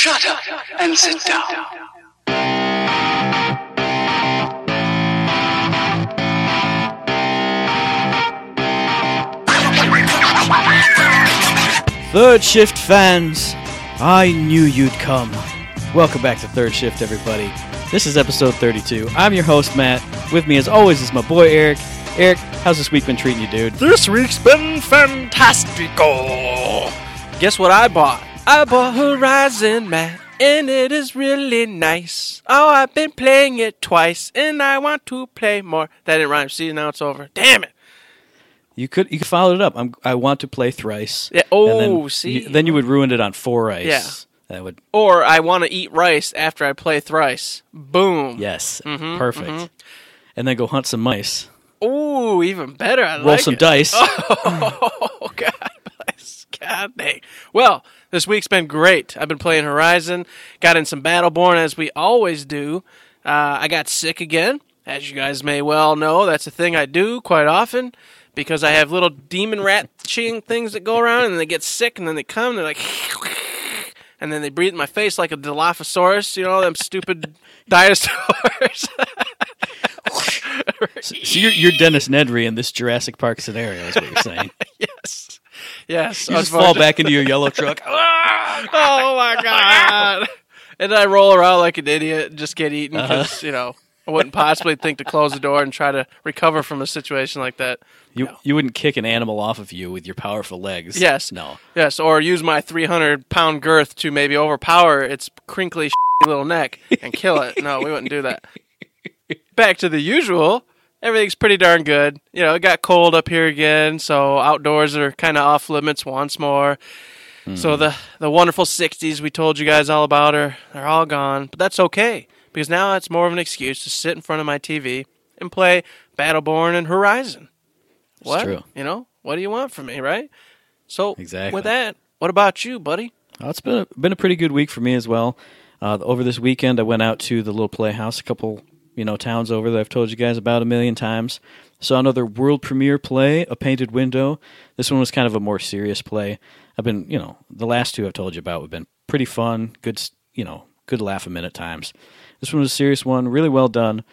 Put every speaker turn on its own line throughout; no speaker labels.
Shut up and sit down.
Third Shift fans, I knew you'd come. Welcome back to Third Shift, everybody. This is episode 32. I'm your host, Matt. With me, as always, is my boy Eric. Eric, how's this week been treating you, dude?
This week's been fantastical. Guess what I bought? I bought Horizon, Matt, and it is really nice. Oh, I've been playing it twice, and I want to play more. That didn't rhyme. See, now it's over. Damn it.
You could you could follow it up. I'm, I want to play thrice.
Yeah, oh,
then
see.
you- then you would ruin it on four ice.
Yeah.
That would
Or I want to eat rice after I play thrice. Boom.
yes,
Mm-hmm,
perfect. And then go hunt some mice,
Oh, even better. I
roll
like
some
it.
dice.
Oh, God bless. God dang. Well, this week's been great. I've been playing Horizon, got in some Battleborn as we always do. Uh, I got sick again. As you guys may well know, that's a thing I do quite often because I have little demon rat ching things that go around and they get sick and then they come and they're like, and then they breathe in my face like a Dilophosaurus, you know, them stupid dinosaurs.
so you're, you're Dennis Nedry in this Jurassic Park scenario, is what you're saying.
yes. Yes.
You just fall back into your yellow truck.
oh my god! and I roll around like an idiot, and just get eaten
Uh-huh.
because you know I wouldn't possibly think to close the door and try to recover from a situation like that.
You you wouldn't kick an animal off of you with your powerful legs.
Yes.
No.
Yes, or use my 300 pound girth to maybe overpower its crinkly little neck and kill it. No, we wouldn't do that. Back to the usual. Everything's pretty darn good. You know, it got cold up here again, so outdoors are kind of off limits once more. So the the wonderful 60s we told you guys all about are are all gone, but that's okay because now it's more of an excuse to sit in front of my TV and play Battleborn and Horizon. What?
true.
You know, what do you want from me, right? So
Exactly.
with that, what about you, buddy?
Oh, it's been a, been a pretty good week for me as well. Uh, over this weekend, I went out to the little playhouse, a couple you know towns over that I've told you guys about a million times. Saw another world premiere play, A Painted Window. This one was kind of a more serious play. I've been you know the last two I've told you about have been pretty fun, good you know good laugh a minute times. This one was a serious one, really well done.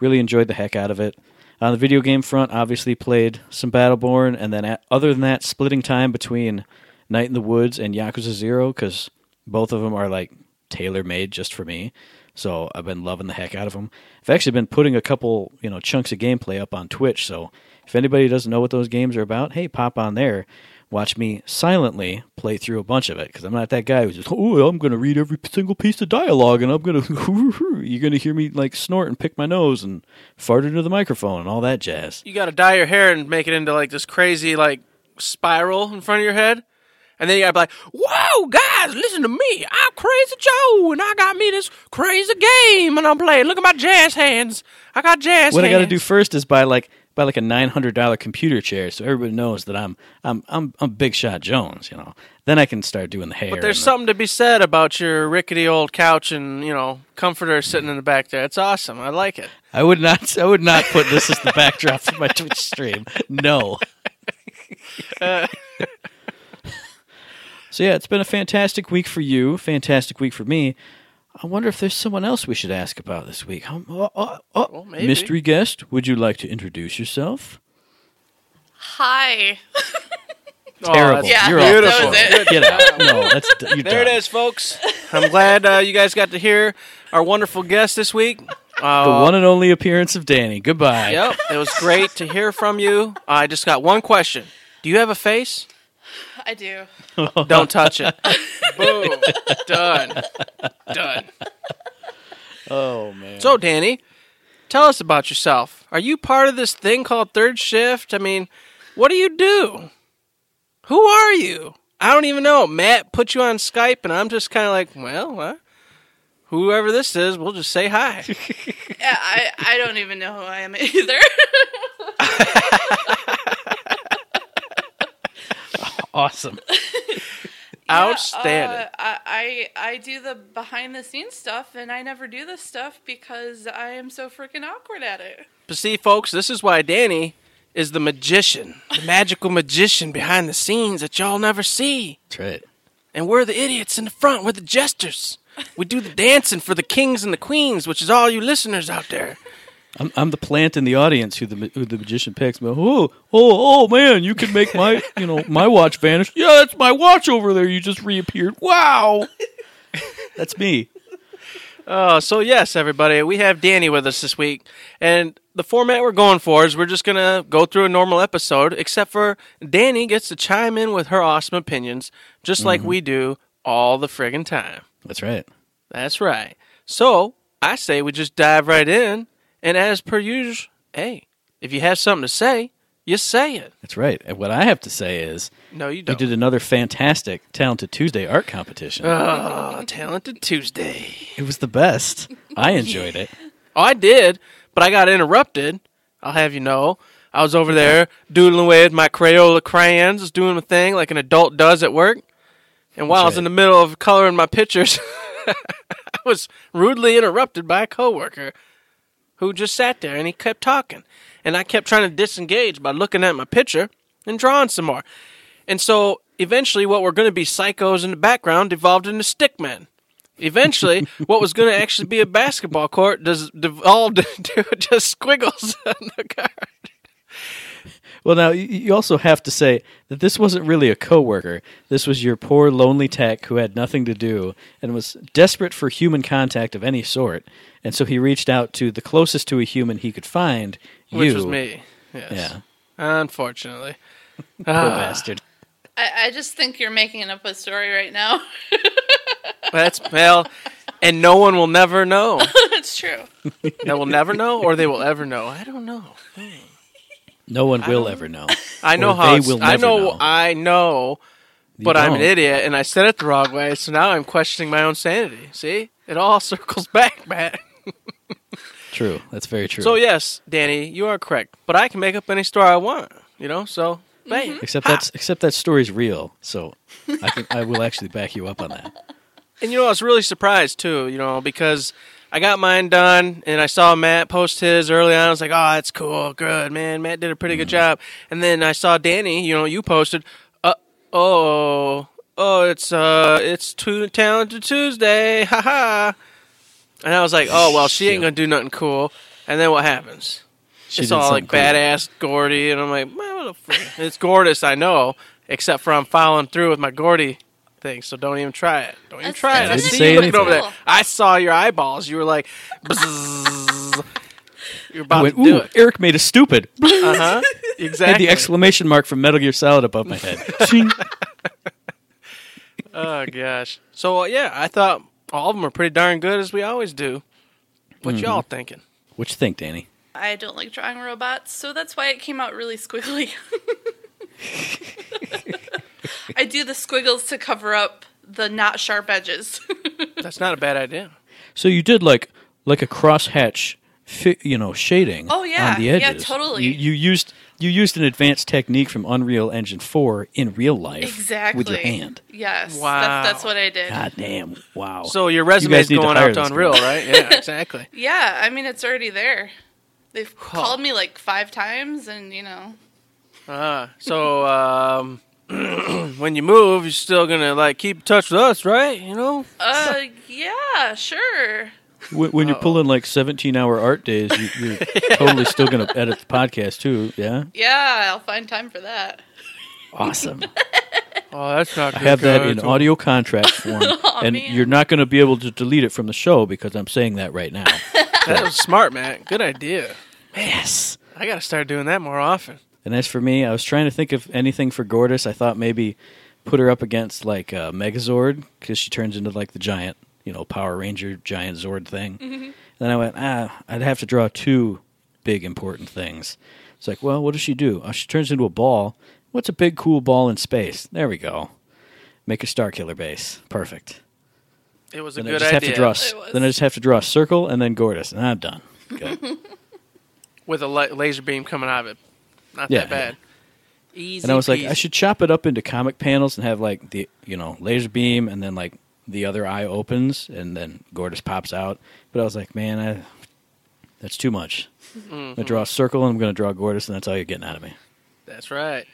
Really enjoyed the heck out of it. On the video game front, obviously played some Battleborn, and then at, other than that, splitting time between Night in the Woods and Yakuza Zero because both of them are like tailor made just for me. So I've been loving the heck out of them. I've actually been putting a couple you know chunks of gameplay up on Twitch. So if anybody doesn't know what those games are about, hey, pop on there. Watch me silently play through a bunch of it because I'm not that guy who's just oh I'm going to read every single piece of dialogue and I'm going to you're going to hear me like snort and pick my nose and fart into the microphone and all that jazz.
You got to dye your hair and make it into like this crazy like spiral in front of your head. And then you gotta be like, "Whoa, guys, listen to me! I'm Crazy Joe, and I got me this crazy game, and I'm playing. Look at my jazz hands. I got jazz hands.
what I got to do first is buy like buy like a nine hundred dollar computer chair, so everybody knows that I'm I'm I'm I'm Big Shot Jones. You know, then I can start doing the hair.
But there's
the-
something to be said about your rickety old couch and you know comforter sitting in the back there. It's awesome. I like it.
I would not I would not put this as the backdrop for my Twitch stream. No. Uh, so yeah, it's been a fantastic week for you, fantastic week for me. I wonder if there's someone else we should ask about this week. Um, oh, oh, oh.
Well, maybe.
Mystery guest, would you like to introduce yourself?
Hi.
Terrible.
Oh, that's
Yeah,
You're
that
beautiful.
was it.
Get out. No, that's you're
There it
done.
is, folks. I'm glad uh, you guys got to hear our wonderful guest this week. Uh,
The one and only appearance of Danny. Goodbye.
Yep, it was great to hear from you. I just got one question. Do you have a face?
I do.
Don't touch it. Boom. Done. Done.
Oh man.
So, Danny, tell us about yourself. Are you part of this thing called third shift? I mean, what do you do? Who are you? I don't even know. Matt put you on Skype, and I'm just kind of like, well, uh, whoever this is, we'll just say hi.
Yeah, I, I don't even know who I am either.
Awesome.
Outstanding.
Uh, I, I I do the behind the scenes stuff, and I never do this stuff because I am so freaking awkward at it.
But see, folks, this is why Danny is the magician, the magical magician behind the scenes that y'all never see.
That's right.
and we're the idiots in the front. We're the jesters. We do the dancing for the kings and the queens, which is all you listeners out there.
I'm, I'm the plant in the audience who the who the magician picks. But, oh, oh, oh, man! You can make my you know my watch vanish. Yeah, that's my watch over there. You just reappeared. Wow, that's me.
Oh, so yes, everybody, we have Danny with us this week, and the format we're going for is we're just gonna go through a normal episode, except for Danny gets to chime in with her awesome opinions, just like mm-hmm. we do all the friggin' time.
That's right.
That's right. So I say we just dive right in, and as per usual, hey, if you have something to say, you say it.
That's right. And what I have to say is,
No, you don't.
did another fantastic Talented Tuesday art competition.
Oh, Talented Tuesday.
it was the best. I enjoyed it.
Oh, I did, but I got interrupted. I'll have you know. I was over there doodling away with my Crayola crayons, doing my thing like an adult does at work. And while I was
right.
in the middle of coloring my pictures, I was rudely interrupted by a coworker who just sat there and he kept talking. And I kept trying to disengage by looking at my picture and drawing some more. And so eventually, what were going to be psychos in the background devolved into stickmen. Eventually, what was going to actually be a basketball court does devolved into just squiggles on the card.
Well, now you- you also have to say that this wasn't really a coworker. This was your poor lonely tech who had nothing to do and was desperate for human contact of any sort, and so he reached out to the closest to a human he could find.
Which
you,
was me. Yes.
Yeah,
Unfortunately.
poor
Ah,
bastard.
I, I just think you're making up a story right now.
That's, well, and no one will never know.
That's true.
They will never know, or they will ever know. I don't know.
No one will ever know.
I know how
they
it's-
will
I
never
know,
know.
I know, but I'm an
don't.
idiot and I said it the wrong way, so now I'm questioning my own sanity. See? It all circles back, Matt.
True. That's very true.
So yes, Danny, you are correct. But I can make up any story I want, you know? So bam. Mm-hmm.
except that's except that story's real. So I can, I will actually back you up on that.
And you know, I was really surprised too, you know, because I got mine done and I saw Matt post his early on. I was like, oh, that's cool. Good, man. Matt did a pretty good job. And then I saw Danny, you know, you posted, uh, oh, oh, it's, uh, it's too talented Tuesday. Ha ha. And I was like, oh, well, she ain't going to do nothing cool. And then what happens?
She
it's all like
cool.
badass Gordy. And I'm like, man, what the frick? It's Gordis, I know, except for I'm following through with my Gordy thing. So don't even try it. Don't even
That's-
try it. I
that's
see you looking over
anything.
there. I saw your eyeballs. You were like, bzzz. you're
I
about
went,
to do
ooh,
it.
Eric made a stupid.
Uh huh.
Had
Exactly.
the exclamation mark from Metal Gear Solid above my head. Ching.
oh gosh. So uh, yeah, I thought all of them are pretty darn good as we always do. What
Mm-hmm.
y'all thinking?
what you think, Danny?
I don't like drawing robots, so that's why it came out really squiggly. I do the squiggles to cover up the not sharp edges.
That's not a bad idea.
So you did like like a crosshatch, fi- you know, shading.
Oh, yeah.
on the edges.
Yeah, totally.
You, you used you used an advanced technique from Unreal Engine Four in real life
exactly.
with your hand.
Yes.
Wow.
That's, that's what I did.
God damn! Wow.
So your
resume
resume's
need to
going
hire
out to Unreal,
girl.
right? Yeah, exactly.
Yeah, I mean, it's already there. They've called me like five times, and you know.
Ah, so um, when you move, you're still gonna like keep in touch with us, right? You know.
Uh, yeah, sure.
when, when you're pulling like 17 hour art days, you, you're totally still going to edit the podcast too. Yeah.
Yeah, I'll find time for that.
Awesome.
Oh, that's not.
I have that in audio contract form, and
man.
you're not going to be able to delete it from the show because I'm saying that right now.
That was smart, man. Good idea.
yes.
I gotta start doing that more often.
And as for me, I was trying to think of anything for Gordas. I thought maybe put her up against like uh, Megazord because she turns into like the giant, you know, Power Ranger giant Zord thing. Then I went, ah, I'd have to draw two big important things. It's like, well, what does she do? Oh, she turns into a ball. What's a big cool ball in space? There we go. Make a Star Killer base. Perfect.
It was a
Then I
good
just
idea.
have to draw. a
It
s-
was.
Then I just have to draw a circle and then Gordas, and I'm done.
With a la- laser beam coming out of it. Not
Yeah,
that bad. Easy.
and I was like, I should chop it up into comic panels and have like the you know laser beam, and then like the other eye opens, and then Gordas pops out. But I was like, man, I, that's too much. I'm gonna draw a circle, and I'm gonna draw Gordas, and that's all you're getting out of me.
That's right.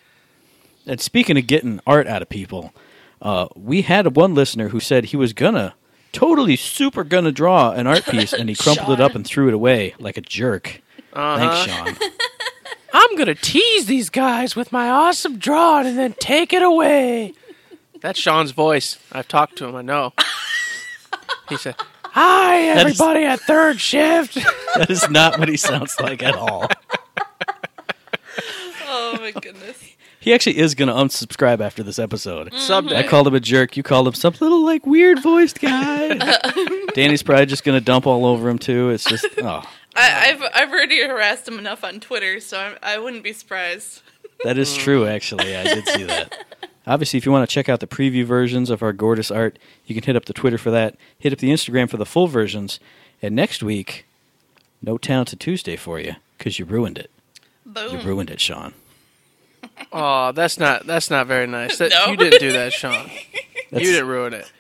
And speaking of getting art out of people, Uh, we had one listener who said he was gonna totally super gonna draw an art piece, and he crumpled it up and threw it away like a jerk.
Uh-huh.
Thanks, Sean.
I'm gonna tease these guys with my awesome drawing and then take it away. That's Sean's voice. I've talked to him. I know. He said, "Hi,
That is-
everybody at third shift."
that is not what he sounds like at all.
Oh my goodness.
He actually is gonna unsubscribe after this episode. Mm-hmm.
Someday.
I called him a jerk. You called him some little like weird voiced guy. Danny's probably just gonna dump all over him too. It's just oh,
I, I've I've already harassed him enough on Twitter, so I'm, I wouldn't be surprised.
that is true. Actually, I did see that. Obviously, if you want to check out the preview versions of our gorgeous art, you can hit up the Twitter for that. Hit up the Instagram for the full versions. And next week, no Talented Tuesday for you because you ruined it. You ruined it, Sean.
Oh, that's not that's not very nice. That,
No.
You didn't do that, Sean.
That's,
you didn't ruin it.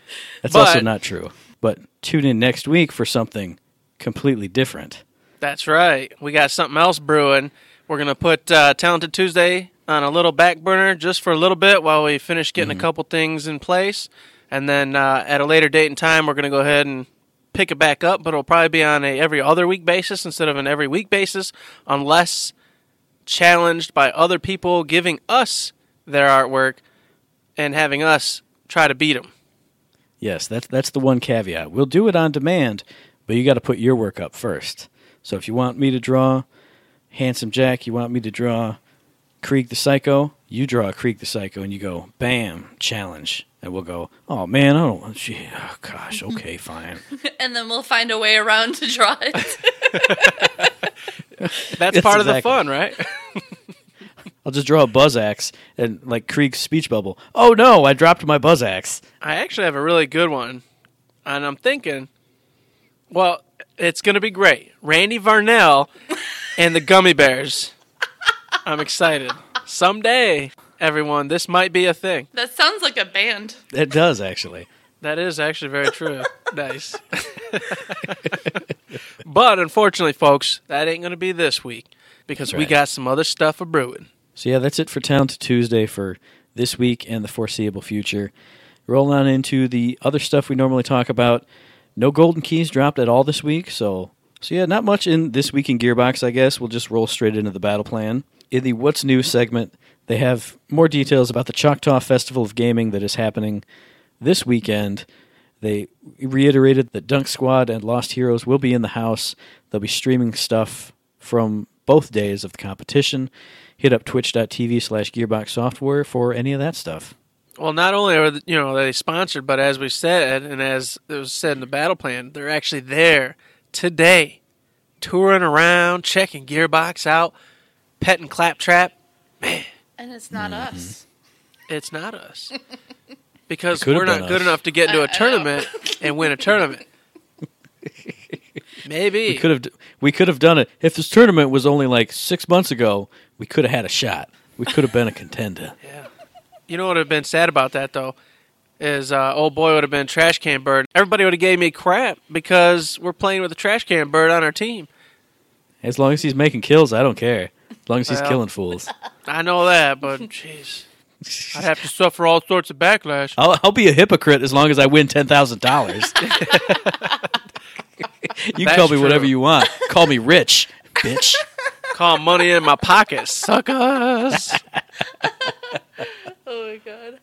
that's
but-
also not true. But tune in next week for something completely different.
That's right. We got something else brewing. We're gonna put uh, Talented Tuesday on a little back burner just for a little bit while we finish getting a couple things in place, and then uh, at a later date and time, we're gonna go ahead and pick it back up. But it'll probably be on a every other week basis instead of an every week basis, unless challenged by other people giving us their artwork and having us try to beat them.
Yes, that's that's the one caveat. We'll do it on demand, but you got to put your work up first. So if you want me to draw Handsome Jack, you want me to draw Krieg the Psycho, you draw Krieg the Psycho, and you go, bam, challenge, and we'll go, oh man, I don't, want, gee, oh, gosh, okay, fine.
and then we'll find a way around to draw it.
That's
Yes,
part of the fun, right?
I'll just draw a buzz axe and like Krieg's speech bubble. Oh no, I dropped my buzz axe.
I actually have a really good one, and I'm thinking, well, it's going to be great. Randy Varnell and the Gummy Bears. I'm excited. Someday, everyone, this might be a thing.
that sounds like a band.
It does actually.
That is actually very true. nice. but unfortunately, folks, that ain't going to be this week because we got some other stuff a brewing.
So yeah, that's it for Talented Tuesday for this week and the foreseeable future. Rolling on into the other stuff we normally talk about. No golden keys dropped at all this week, so so yeah, not much in this week in Gearbox. I guess we'll just roll straight into the battle plan. In the What's New segment, they have more details about the Choctaw Festival of Gaming that is happening this weekend. They reiterated that Dunk Squad and Lost Heroes will be in the house. They'll be streaming stuff from both days of the competition. Hit up twitch.tv slash gearbox software for any of that stuff.
Well, not only are th- you know they sponsored, but as we said, and as it was said in the battle plan, they're actually there today, touring around, checking Gearbox out, petting Claptrap.
Man, And it's not
Mm-hmm.
us.
It's not us because we're not good
us.
enough to get into
I- I
a
know.
tournament and win a tournament. Maybe
We could have we could have done it if this tournament was only like six months ago. We could have had a shot. We could have been a contender.
You know what would have been sad about that though is uh, old boy would have been trash can bird. Everybody would have gave me crap because we're playing with a trash can bird on our team.
As long as he's making kills, I don't care. As long as he's
Well.
killing fools,
I know that, but jeez, I'd have to suffer all sorts of backlash.
I'll, I'll be a hypocrite as long as I win ten thousand dollars. You
That's
call me whatever you want. Call me rich, bitch.
Call money in my pocket, suckers.
Oh my god.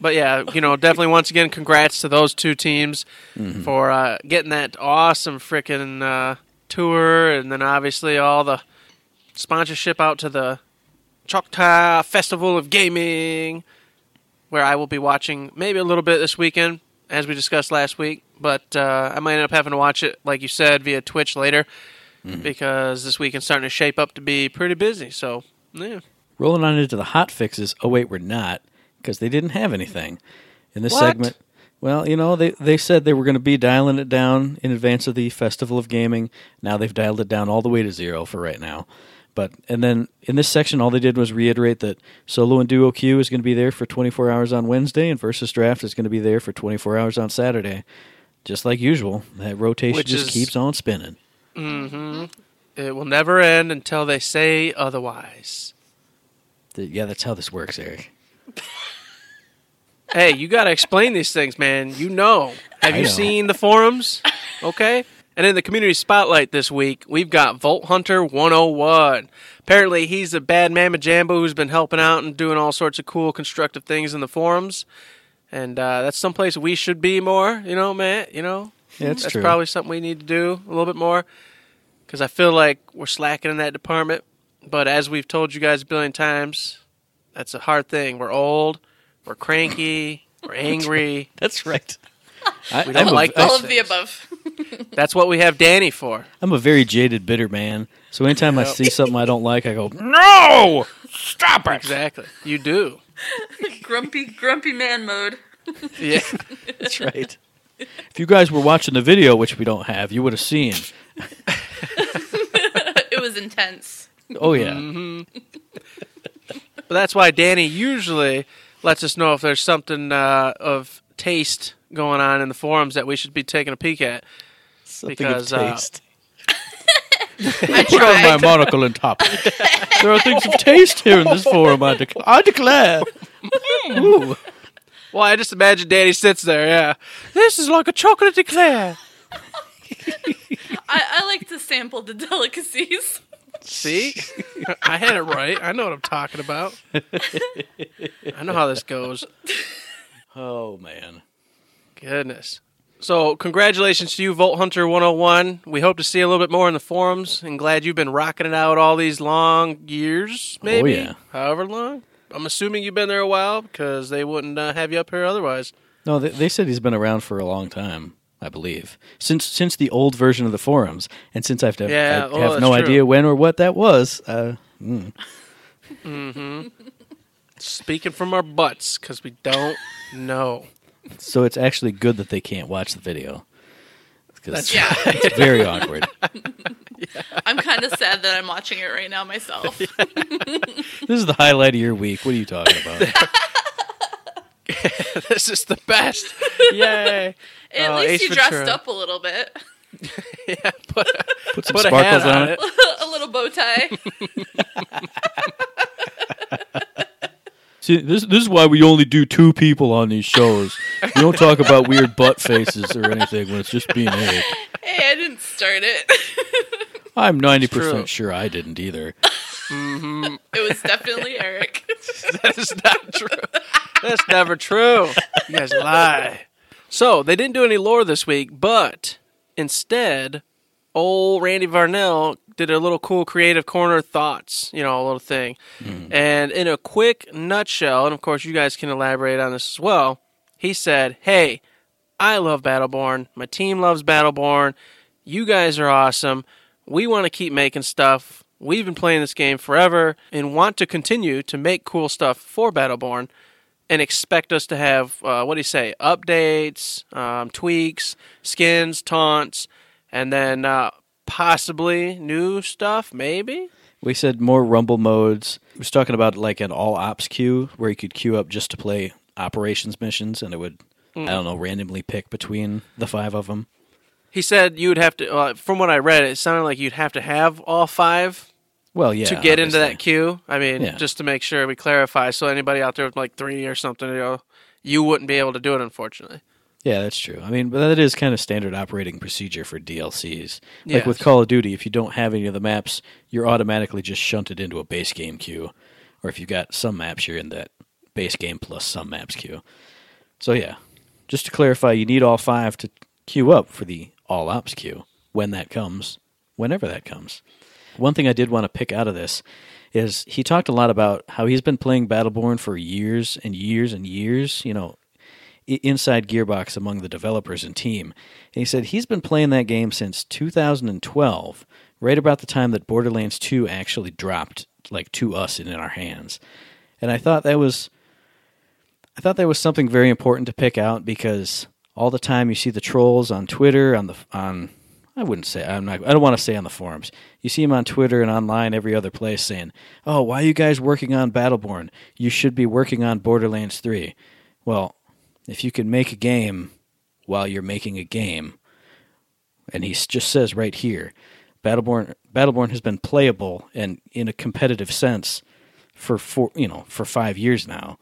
But yeah, you know, definitely once again, congrats to those two teams for uh, getting that awesome freaking uh, tour, and then obviously all the sponsorship out to the Choctaw Festival of Gaming, where I will be watching maybe a little bit this weekend, as we discussed last week. But uh, I might end up having to watch it, like you said, via Twitch later, because this weekend's starting to shape up to be pretty busy. So yeah.
Rolling on into the hot fixes. Oh wait, we're not because they didn't have anything in this
What?
segment. Well, you know they they said they were going to be dialing it down in advance of the Festival of Gaming. Now they've dialed it down all the way to zero for right now. But and then in this section, all they did was reiterate that solo and duo queue is going to be there for 24 hours on Wednesday, and versus draft is going to be there for 24 hours on Saturday. Just like usual, that rotation
Which
just
is-
keeps on spinning. Mm-hmm.
It will never end until they say otherwise.
Yeah, that's how this works, Eric.
hey, you got to explain these things, man. You know. Have
I
you
know.
seen the forums? Okay. And in the community spotlight this week, we've got Volt Hunter 101. Apparently, he's a bad mamma jambo who's been helping out and doing all sorts of cool, constructive things in the forums. And uh, that's someplace we should be more, you know, Matt. You know,
Yeah,
that's
true.
probably something we need to do a little bit more because I feel like we're slacking in that department. But as we've told you guys a billion times, that's a hard thing. We're old, we're cranky, we're angry.
That's right. I,
We don't
I'm, a,
like
I-
All of the above.
That's what we have Danny for.
I'm a very jaded, bitter man. So anytime I see something I don't like, I go, "No, stop it!"
Exactly. You do.
grumpy, grumpy man mode.
Yeah.
That's right. If you guys were watching the video, which we don't have, you would have seen.
it was intense.
Oh yeah,
But that's why Danny usually lets us know if there's something uh, of taste going on in the forums that we should be taking a peek at.
something
because,
of
uh,
taste.
I
Put on my monocle and top. there are things of taste here in this forum. I, dec- I declare. Ooh.
Well, I just imagine Danny sits there, yeah. This is like a chocolate eclair.
I, I like to sample the delicacies.
See? I had it right. I know what I'm talking about. I know how this goes.
Oh man.
Goodness. So, congratulations to you, Volt Hunter 101. We hope to see a little bit more in the forums and glad you've been rocking it out all these long years, maybe.
yeah.
However long. I'm assuming you've been there a while because they wouldn't uh, have you up here otherwise.
No, they, they said he's been around for a long time. I believe since since the old version of the forums, and since I've
Yeah,
I
oh,
have no
true.
idea when or what that was. Uh,
Speaking from our butts because we don't know.
so it's actually good that they can't watch the video. 'Cause
That's
Yeah,
it's very awkward.
I'm kind of sad that I'm watching it right now myself.
This is the highlight of your week. What are you talking about?
this is the best. Yay.
At
Oh,
least
Ace
you dressed
Ventura.
up a little bit.
yeah, put,
Put some
put a
sparkles
hat
on
on
it.
it.
a little bow tie.
See, this this is why we only do two people on these shows. We don't talk about weird butt faces or anything when it's just being Eric.
hey, I didn't start it.
I'm ninety percent sure I didn't either.
It was definitely Eric.
That is not true. That's never true. You guys lie. So they didn't do any lore this week, but instead, old Randy Varnell did a little cool creative corner thoughts, you know, a little thing. Hmm. And in a quick nutshell, and of course you guys can elaborate on this as well, he said, Hey, I love Battleborn. My team loves Battleborn. You guys are awesome. We want to keep making stuff. We've been playing this game forever and want to continue to make cool stuff for Battleborn and expect us to have, uh, what do you say, updates, um, tweaks, skins, taunts, and then uh, possibly new stuff, maybe?
We said more rumble modes. We was talking about like an all ops queue where you could queue up just to play operations missions, and it would I don't know randomly pick between the five of them.
He said you would have to, uh, from what I read, it sounded like you'd have to have all five
Well, yeah,
to get into that queue. I mean,
Yeah.
just to make sure we clarify, so anybody out there with like three or something, you know, you wouldn't be able to do it, unfortunately.
Yeah, that's true. I mean, but that is kind of standard operating procedure for DLCs. Like with Call of Duty, if you don't have any of the maps, you're automatically just shunted into a base game queue. Or if you've got some maps, you're in that base game plus some maps queue. So yeah, just to clarify, you need all five to queue up for the all ops queue when that comes, whenever that comes. One thing I did want to pick out of this is he talked a lot about how he's been playing Battleborn for years and years and years. You know, inside Gearbox among the developers and team. And he said he's been playing that game since 2012, right about the time that Borderlands 2 actually dropped like to us and in our hands. And I thought that was I thought that was something very important to pick out because all the time you see the trolls on Twitter on the on I wouldn't say I'm not I don't want to say on the forums. You see him on Twitter and online every other place saying, "Oh, why are you guys working on Battleborn? You should be working on Borderlands 3." Well, if you can make a game while you're making a game, and he just says right here, Battleborn Battleborn has been playable and in a competitive sense for four, you know, for 5 years now.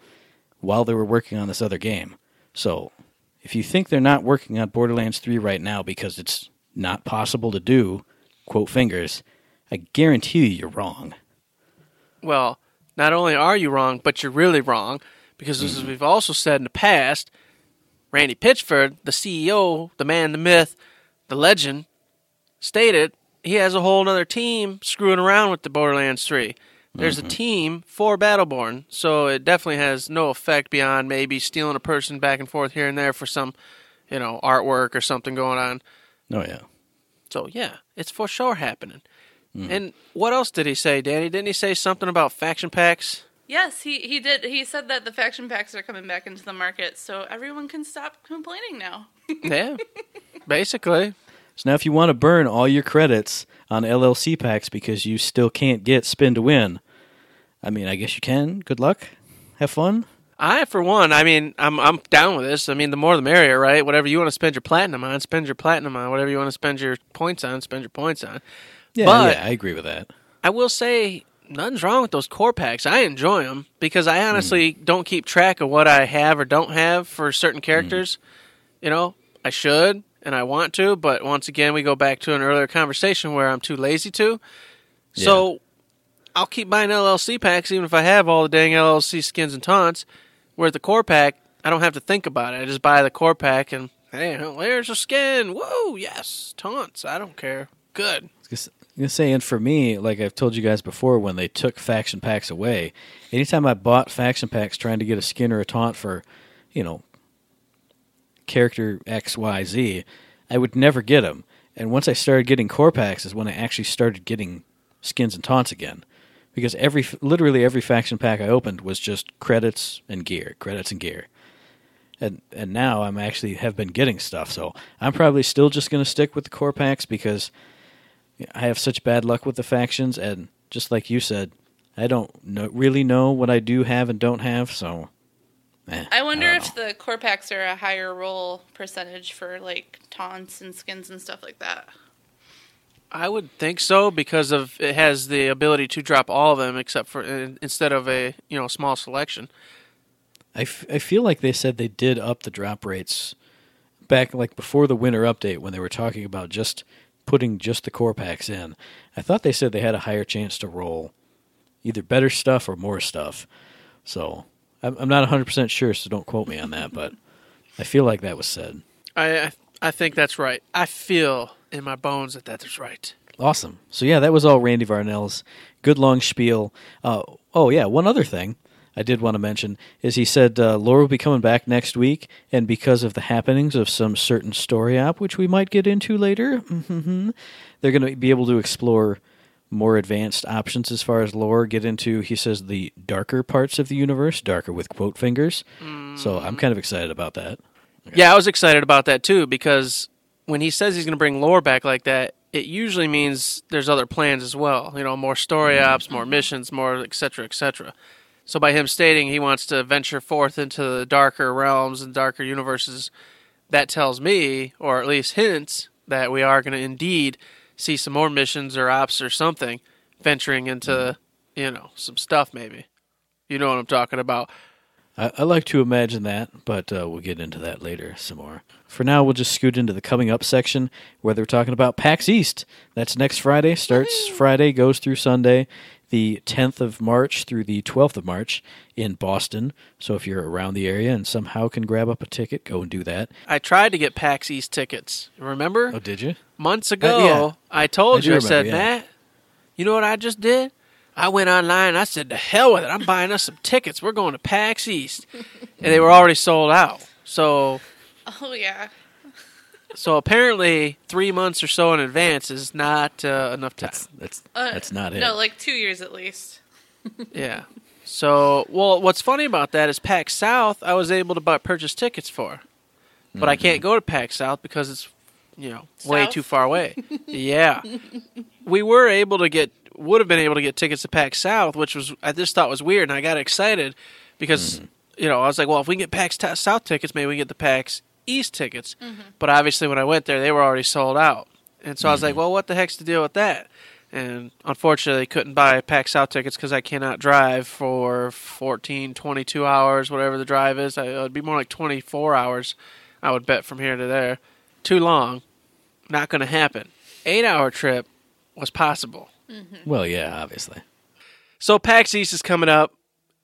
while they were working on this other game. So, if you think they're not working on Borderlands 3 right now because it's not possible to do, quote fingers, I guarantee you you're wrong.
Well, not only are you wrong, but you're really wrong because as mm-hmm. we've also said in the past, Randy Pitchford, the CEO, the man, the myth, the legend, stated he has a whole other team screwing around with the Borderlands 3. There's a mm-hmm. team for Battleborn, so it definitely has no effect beyond maybe stealing a person back and forth here and there for some, you know, artwork or something going on.
Oh, yeah.
So yeah, it's for sure happening. Hmm. And what else did he say, Danny? Didn't he say something about faction packs?
Yes, he, he did. He said that the faction packs are coming back into the market, so everyone can stop complaining now.
yeah, basically.
So now if you want to burn all your credits on LLC packs because you still can't get spin to win, I mean, I guess you can. Good luck. Have fun.
I, for one, I mean, I'm I'm down with this. I mean, the more the merrier, right? Whatever you want to spend your platinum on, spend your platinum on. Whatever you want to spend your points on, spend your points on.
Yeah,
But-
yeah, I agree with that.
I will say nothing's wrong with those core packs. I enjoy them because I honestly mm-hmm. don't keep track of what I have or don't have for certain mm-hmm. characters. You know, I should and I want to, but once again, we go back to an earlier conversation where I'm too lazy to. So I'll keep buying LLC packs even if I have all the dang LLC skins and taunts. Where the core pack, I don't have to think about it. I just buy the core pack and hey, there's a skin. Whoa, yes, taunts. I don't care. Good.
I'm gonna say, and for me, like I've told you guys before, when they took faction packs away, anytime I bought faction packs trying to get a skin or a taunt for, you know, character X, Y, Z, I would never get them. And once I started getting core packs, is when I actually started getting skins and taunts again. Because every, literally every faction pack I opened was just credits and gear, credits and gear. And and now I'm actually have been getting stuff, so I'm probably still just gonna stick with the core packs because I have such bad luck with the factions, and just like you said, I don't know, really know what I do have and don't have. So, eh,
I wonder
don't
if the core packs are a higher roll percentage for like taunts and skins and stuff like that.
I would think so because of it has the ability to drop all of them except for instead of a you know small selection.
I, f- I feel like they said they did up the drop rates back like before the winter update when they were talking about just putting just the core packs in. I thought they said they had a higher chance to roll either better stuff or more stuff. So I'm, I'm not 100% sure, so don't quote me on that, but I feel like that was said.
I I, I think that's right. I feel in my bones that that is right.
Awesome. So yeah, that was all Randy Varnell's good long spiel. Uh, oh yeah, one other thing I did want to mention is he said uh, Laura will be coming back next week, and because of the happenings of some certain story op, which we might get into later, hmm they're going to be able to explore more advanced options as far as lore. Get into, he says, the darker parts of the universe, darker with quote fingers. So I'm kind of excited about that.
Yeah, I was excited about that too because when he says he's going to bring lore back like that, it usually means there's other plans as well. You know, more story mm-hmm. ops, more missions, more et cetera, et cetera. So by him stating he wants to venture forth into the darker realms and darker universes, that tells me, or at least hints, that we are going to indeed see some more missions or ops or something venturing into, mm-hmm. you know, some stuff maybe. You know what I'm talking about.
I, I like to imagine that, but uh, we'll get into that later some more. For now, we'll just scoot into the coming up section where they're talking about PAX East. That's next Friday. Starts Friday, goes through Sunday, the 10th of March through the 12th of March in Boston. So if you're around the area and somehow can grab up a ticket, go and do that.
I tried to get PAX East tickets. Remember?
Oh, did you?
months ago,
yeah.
I told
I
you, I
remember,
said,
yeah.
Matt, you know what I just did? I went online. I said, "The hell with it! I'm buying us some tickets. We're going to PAX East," and they were already sold out. So,
Oh yeah.
so apparently, three months or so in advance is not uh, enough time.
That's that's
Uh,
that's not it.
No, like two years at least.
Yeah. So, well, what's funny about that is PAX South. I was able to buy purchase tickets for, but I can't go to PAX South because it's you know way too far away. yeah, we were able to get would have been able to get tickets to PAX South, which was I just thought was weird, and I got excited because mm-hmm. you know I was like, well, if we can get PAX Ta- South tickets, maybe we can get the PAX East tickets. Mm-hmm. But obviously, when I went there, they were already sold out, and so I was like, mm-hmm. well, what the heck's the deal with that? and unfortunately couldn't buy PAX South tickets because I cannot drive for 14, 22 hours, whatever the drive is. I, it would be more like 24 hours, I would bet, from here to there. Too long. Not going to happen. Eight hour trip was possible.
Well, yeah, obviously.
So PAX East is coming up,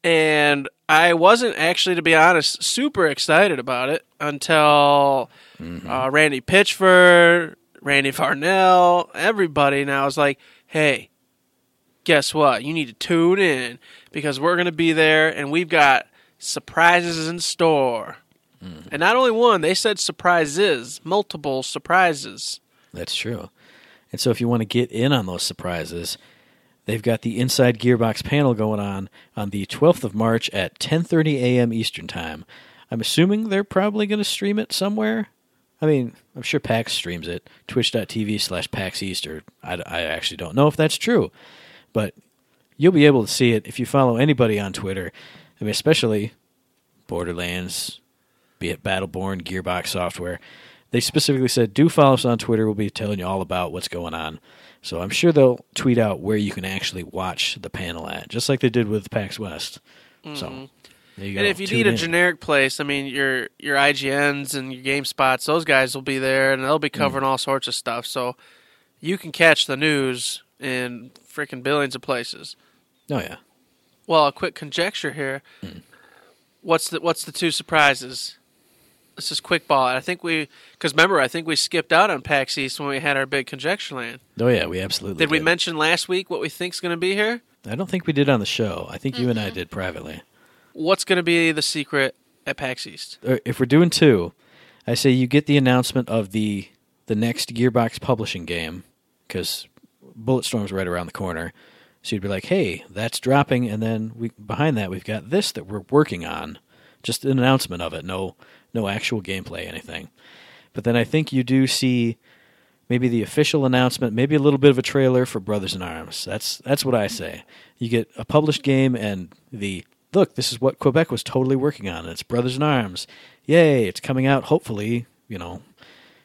and I wasn't actually, to be honest, super excited about it until uh, Randy Pitchford, Randy Varnell, everybody now is like, hey, guess what? You need to tune in because we're going to be there and we've got surprises in store. Mm-hmm. And not only one, they said surprises, multiple surprises.
That's true. And so if you want to get in on those surprises, they've got the Inside Gearbox panel going on on the 12th of March at 10:30 a.m. Eastern Time. I'm assuming they're probably going to stream it somewhere. I mean, I'm sure PAX streams it. Twitch.tv slash PAX East, or I, I actually don't know if that's true. But you'll be able to see it if you follow anybody on Twitter. I mean, especially Borderlands, be it Battleborn, Gearbox Software. They specifically said, do follow us on Twitter. We'll be telling you all about what's going on. So I'm sure they'll tweet out where you can actually watch the panel at, just like they did with PAX West. So mm-hmm. there you go.
And if you
Tune
need a
in.
generic place, I mean, your your IGNs and your GameSpots, those guys will be there, and they'll be mm. covering all sorts of stuff. So you can catch the news in freaking billions of places.
oh yeah,
Well, a quick conjecture here. Mm. What's the what's the two surprises? Let's just quick ball. I think we because remember I think we skipped out on PAX East when we had our big conjecture land.
oh yeah, we absolutely
Did did. we mention last week what we think's going to be here?
I don't think we did on the show. I think you and I mm-hmm. did privately.
What's going to be the secret at PAX East?
Uh, if we're doing two, I say you get the announcement of the the next Gearbox publishing game because Bulletstorm's right around the corner. So you'd be like, "Hey, that's dropping," and then we behind that we've got this that we're working on. Just an announcement of it, no no actual gameplay, anything. But then I think you do see maybe the official announcement, maybe a little bit of a trailer for Brothers in Arms. That's that's what I say. You get a published game and the look. This is what Quebec was totally working on. It's Brothers in Arms. Yay! It's coming out. Hopefully, you know,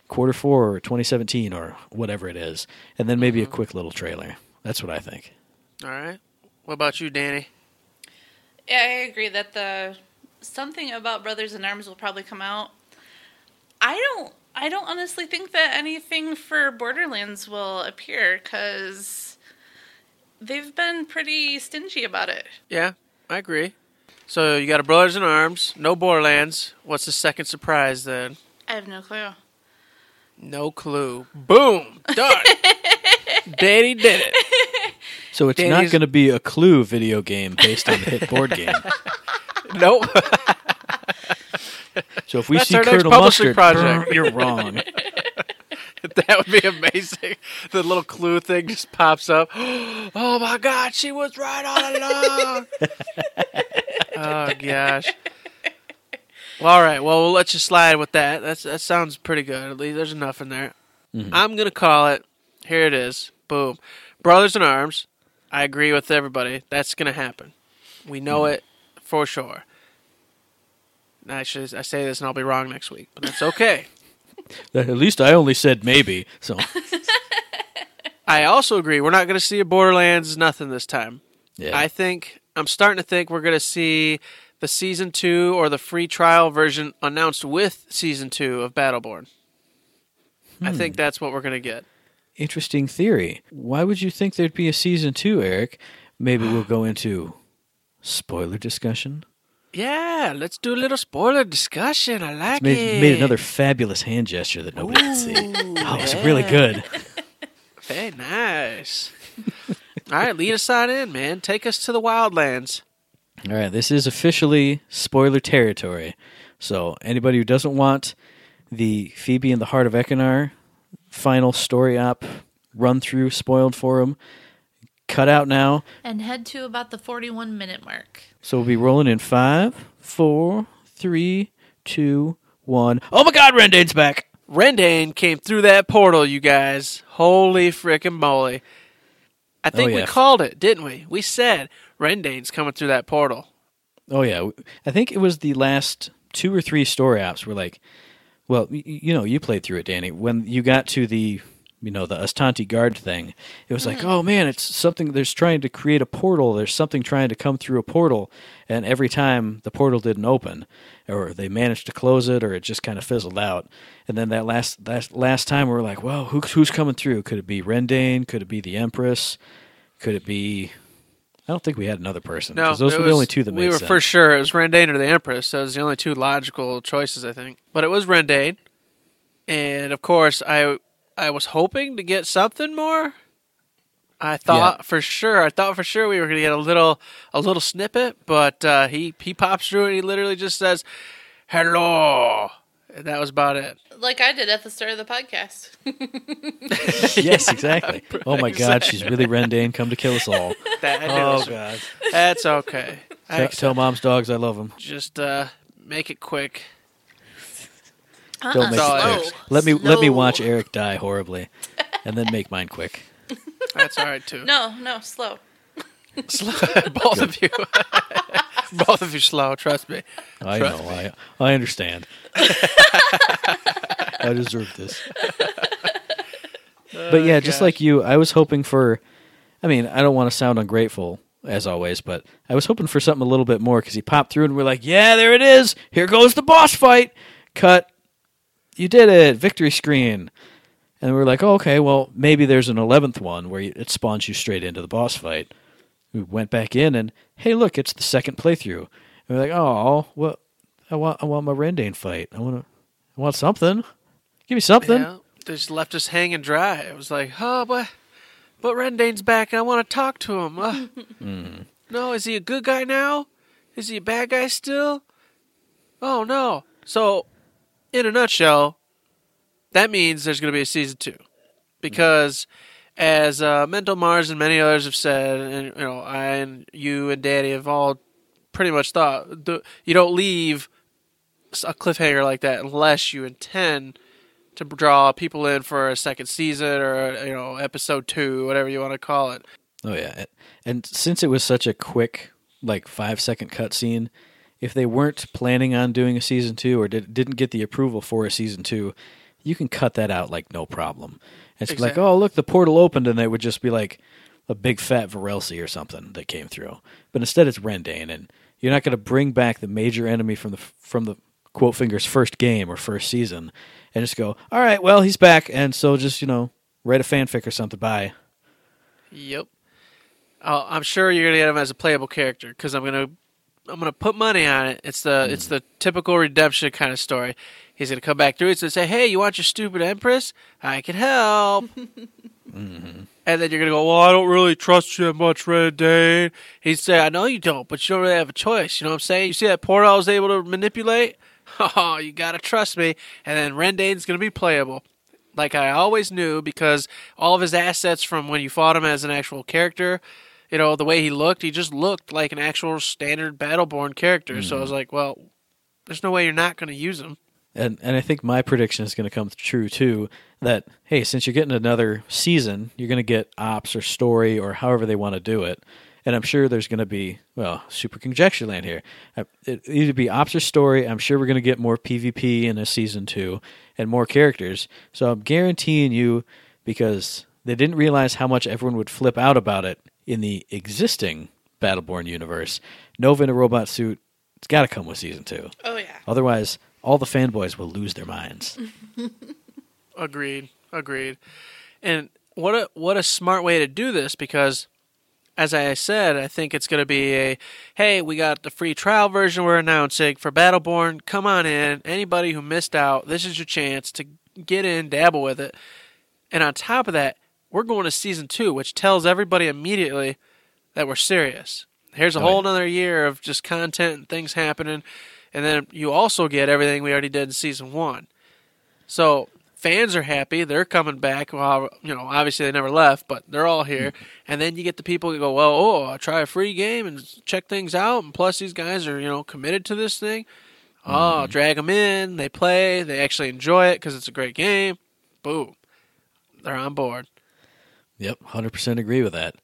quarter four or 2017 or whatever it is, and then maybe a mm-hmm. quick little trailer. That's what I think.
All right. What about you, Danny?
Yeah, I agree that the something about Brothers in Arms will probably come out. I don't. I don't honestly think that anything for Borderlands will appear because they've been pretty stingy about it.
Yeah, I agree. So you got a Brothers in Arms, no Borderlands. What's the second surprise then?
I have no clue.
No clue. Boom. Done. Danny did it.
So it's not going to be a Clue video game based on the hit board game.
Nope.
So if we
That's
see
our next
Colonel
publishing
Mustard,
project.
you're wrong.
that would be amazing. The little clue thing just pops up. Oh my god, she was right all along. oh gosh. Well, all right. Well, we'll let you slide with that. That's that sounds pretty good. At least there's enough in there. Mm-hmm. I'm gonna call it. Here it is. Boom. Brothers in Arms. I agree with everybody. That's gonna happen. We know mm-hmm. it for sure. Actually, I say this and I'll be wrong next week, but that's okay.
At least I only said maybe. So
I also agree. We're not going to see a Borderlands nothing this time.
yeah,
I think I'm starting to think we're going to see the season two or the free trial version announced with season two of Battleborn. I
Hmm.
think that's what we're going to get.
interesting theory. Why would you think there'd be a season two, Eric? Maybe we'll go into spoiler discussion.
Yeah, let's do a little spoiler discussion. I like
Made,
it.
made another fabulous hand gesture that nobody can see. Oh, it's really good.
Hey, nice. All right, lead us on in, man. Take us to the wildlands.
All right, this is officially spoiler territory. So anybody who doesn't want the Phoebe and the Heart of Ekkunar final story op run through spoiled for them, cut out now.
And head to about the 41 minute mark.
So we'll be rolling in five, four, three, two, one. Oh my God, Rendain's back!
Rendane came through that portal, you guys. Holy frickin' moly. I think
Oh,
we called it, didn't we? We said Rendain's coming through that portal.
Oh yeah, I think it was the last two or three story ops were like, well, you know, you played through it, Danny. When you got to the you know the Aztanti guard thing. It was like, mm-hmm. oh man, it's something. There's trying to create a portal. There's something trying to come through a portal, and every time the portal didn't open, or they managed to close it, or it just kind of fizzled out. And then that last that last time, we were like, well, who, who's coming through? Could it be Rendain? Could it be the Empress? Could it be? I don't think we had another person.
No,
those were the only two that
we were
sense.
for sure. It was Rendain or the Empress. Those are the only two logical choices, I think. But it was Rendain, and of course, I I was hoping to get something more. I thought for sure. I thought for sure we were going to get a little a little snippet, but uh, he he pops through and he literally just says, "Hello," and that was about it.
Like I did at the start of the podcast.
yes, exactly. Oh my God, she's really Rendain. Come to kill us all.
That,
Oh God.
that's okay. I
Tell, tell mom's dogs I love them.
just uh, make it quick. Uh-uh.
Don't make
Uh-uh,
it
slow.
quick. Let me let me watch Eric die horribly, and then make mine quick.
That's all right too.
No, no, slow.
Slow, both of you, both of you, slow. Trust me.
I
Trust
know. I I understand. I deserve this. Oh, but yeah, just like you, I was hoping for. I mean, I don't want to sound ungrateful as always, but I was hoping for something a little bit more because he popped through and we're like, "Yeah, there it is. Here goes the boss fight." Cut. You did it. Victory screen. And we were like, oh, okay, well, maybe there's an eleventh one where it spawns you straight into the boss fight. We went back in and hey, look, it's the second playthrough. And we're like, oh, well, I want, I want my Rendain fight. I want to, I want something. Give me something.
Yeah, they just left us hanging dry. It was like, oh, but but Rendain's back, and I want to talk to him. Uh, No, is he a good guy now? Is he a bad guy still? Oh no! So, in a nutshell, that means there's going to be a season two, because as uh, Mental Mars and many others have said, and you know, I and you and Daddy have all pretty much thought the, you don't leave a cliffhanger like that unless you intend to draw people in for a second season or you know episode two, whatever you want to call it.
Oh yeah, and since it was such a quick, like five second cutscene, if they weren't planning on doing a season two or did, didn't get the approval for a season two, you can cut that out like no problem. It's like, oh look, the portal opened, and it would just be like a big fat Varelsi or something that came through. But instead, it's Rendain, and you're not going to bring back the major enemy from the from the quote fingers first game or first season, and just go, all right, well he's back, and so just you know write a fanfic or something. Bye.
Yep. I'm sure you're gonna get him as a playable character because I'm gonna I'm gonna put money on it. It's the it's hmm. the typical redemption kind of story. He's gonna come back through it and say, "Hey, you want your stupid empress? I can help." Mm-hmm. And then you're gonna go, "Well, I don't really trust you that much, Rendain." He'd say, "I know you don't, but you don't really have a choice." You know what I'm saying? You see that portal I was able to manipulate? Oh, you gotta trust me. And then Rendain's gonna be playable like I always knew because all of his assets from when you fought him as an actual character, you know, the way he looked, he just looked like an actual standard Battleborn character. So I was like, well, there's no way you're not going to use him.
And and I think my prediction is going to come true too. That hey, since you're getting another season, you're going to get ops or story or however they want to do it. And I'm sure there's going to be well, super conjecture land here. Uh, It either be ops or story. I'm sure we're going to get more PvP in a season two and more characters. So I'm guaranteeing you because they didn't realize how much everyone would flip out about it in the existing Battleborn universe. Nova in a robot suit. It's got to come with season two.
Oh yeah.
Otherwise, all the fanboys will lose their minds.
Agreed. Agreed. And what a what a smart way to do this because as I said, I think it's going to be a hey, we got the free trial version we're announcing for Battleborn. Come on in. Anybody who missed out, this is your chance to get in, dabble with it. And on top of that, we're going to season 2, which tells everybody immediately that we're serious. Here's a whole another year of just content and things happening. And then you also get everything we already did in season 1. So fans are happy; they're coming back. Well, you know, obviously they never left, but they're all here. Mm-hmm. And then you get the people who go, "Well, oh, I'll try a free game and check things out." And plus, these guys are you know committed to this thing. Oh, mm-hmm. drag them in. They play. They actually enjoy it because it's a great game. Boom, they're on board.
Yep, hundred percent agree with that.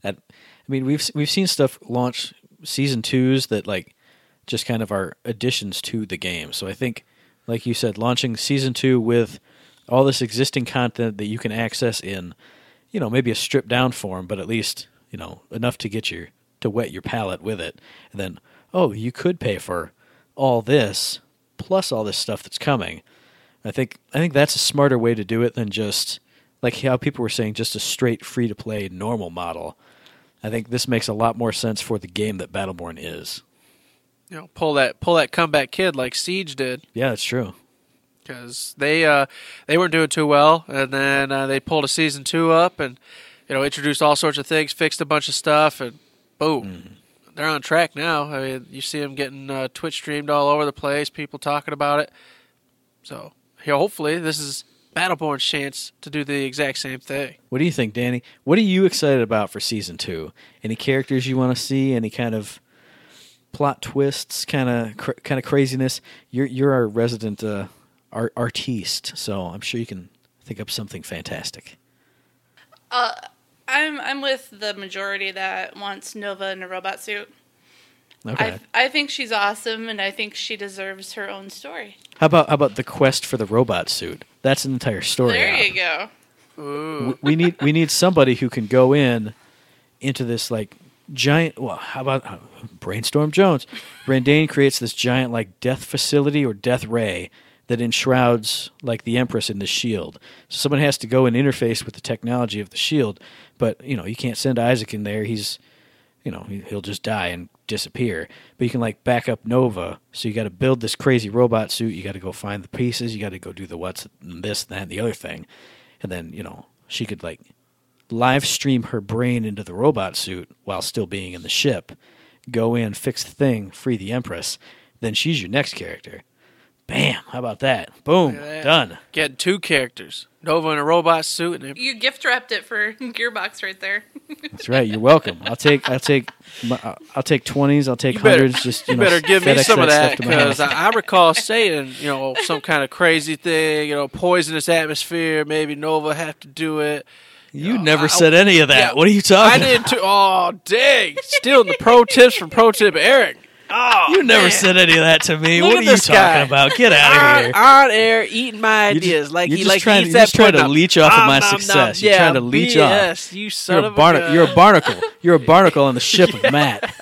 That I mean, we've we've seen stuff launch season twos that like just kind of are additions to the game. So I think, like you said, launching season two with all this existing content that you can access in, you know, maybe a stripped down form, but at least you know enough to get your to wet your palate with it. And then, oh, you could pay for all this plus all this stuff that's coming. I think I think that's a smarter way to do it than just like how people were saying just a straight free to play normal model. I think this makes a lot more sense for the game that Battleborn is.
You know, pull that pull that comeback kid like Siege did
Yeah, that's true.
because they uh, they weren't doing too well, and then uh, they pulled a season two up and you know introduced all sorts of things, fixed a bunch of stuff, and boom, they're on track now. I mean, you see them getting uh, Twitch streamed all over the place, people talking about it. So here, hopefully, this is Battleborn's chance to do the exact same thing.
What do you think, Danny? What are you excited about for season two? Any characters you want to see? Any kind of plot twists? Kind of cr- kind of craziness? You're you're our resident uh, art- artiste, so I'm sure you can think up something fantastic.
I'm I'm with the majority that wants Nova in a robot suit.
Okay.
I I think she's awesome, and I think she deserves her own story.
How about how about the quest for the robot suit? That's an entire story.
There
arc.
you go.
W- we need we need somebody who can go in into this like giant well how about uh, brainstorm jones brandane creates this giant like death facility or death ray that enshrouds like the empress in the shield so someone has to go and interface with the technology of the shield but you know you can't send isaac in there he's you know he- he'll just die and disappear. But you can like back up nova. So you got to build this crazy robot suit. You got to go find the pieces. You got to go do the what's this that and the other thing. And then you know she could like live stream her brain into the robot suit while still being in the ship. Go in fix the thing free the empress. Then she's your next character bam how about that boom
that.
done
Getting two characters, Nova in a robot suit, and
You gift wrapped it for Gearbox right there.
that's right you're welcome i'll take i'll take my- i'll take 20s i'll take
You better-
hundreds just you,
you
know,
better give me
FedEx
some of that
stuff to my house.
because I, I recall saying, you know, some kind of crazy thing, you know, poisonous atmosphere. Maybe Nova have to do it.
you never
I-
said any of that
yeah,
what are you talking?
I did too. Oh, dang! Stealing the pro tips from Pro Tip Eric. Oh,
you never
man.
said any of that to me
Look
what are you
this
talking
guy.
about get out of here
on air eating my
You're just-
ideas like
you're
he
just
like
trying
he
to-
eats
you're just trying to
pudding.
leech off of my
nom, nom.
success. You're
Yeah,
trying to leech off.
Yes, you son
You're a,
of
barna-
a.
you're a barnacle. You're a barnacle on the ship of Matt.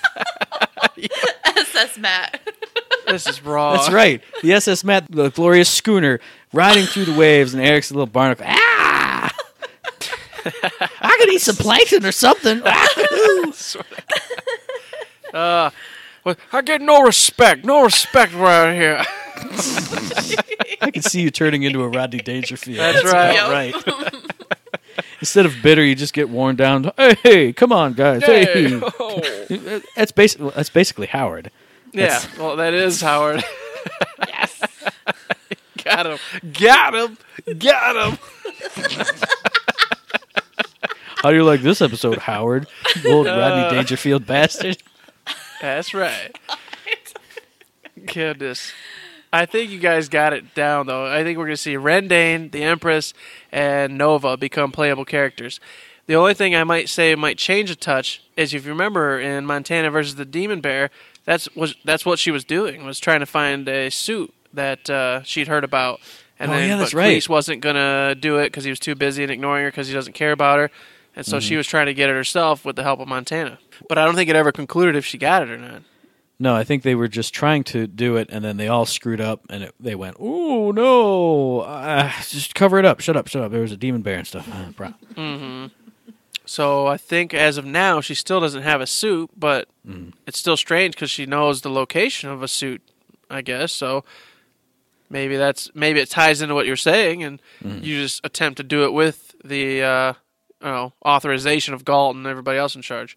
SS Matt.
This is raw.
That's right. The SS Matt, the glorious schooner, riding through the waves, and Eric's a little barnacle. Ah! I could eat some plankton or something.
Uh, well, I get no respect. No respect around here.
I can see you turning into a Rodney Dangerfield.
That's right.
about right. Instead of bitter, you just get worn down. Hey, hey come on, guys. Hey.
Hey, oh.
That's basically that's basically Howard.
Yeah, well, that is Howard. yes. got him. Got him. Got him.
How do you like this episode, Howard? You Old Rodney uh, Dangerfield bastard.
That's right. Goodness. I think you guys got it down, though. I think we're going to see Rendain, the Empress, and Nova become playable characters. The only thing I might say might change a touch is if you remember in Montana versus the Demon Bear, that's was that's what she was doing was trying to find a suit that uh, she'd heard about, and
Oh,
then
yeah, that's
but
right.
Wasn't gonna do it because he was too busy and ignoring her because he doesn't care about her, and so
Mm-hmm.
she was trying to get it herself with the help of Montana. But I don't think it ever concluded if she got it or not.
No, I think they were just trying to do it, and then they all screwed up, and it, they went, "Oh no! Uh, just cover it up. Shut up. Shut up. There was a demon bear and stuff." Uh, bro.
So I think as of now, she still doesn't have a suit, but it's still strange because she knows the location of a suit. I guess so. Maybe that's maybe it ties into what you're saying, and you just attempt to do it with the uh, you know, authorization of Galt and everybody else in charge.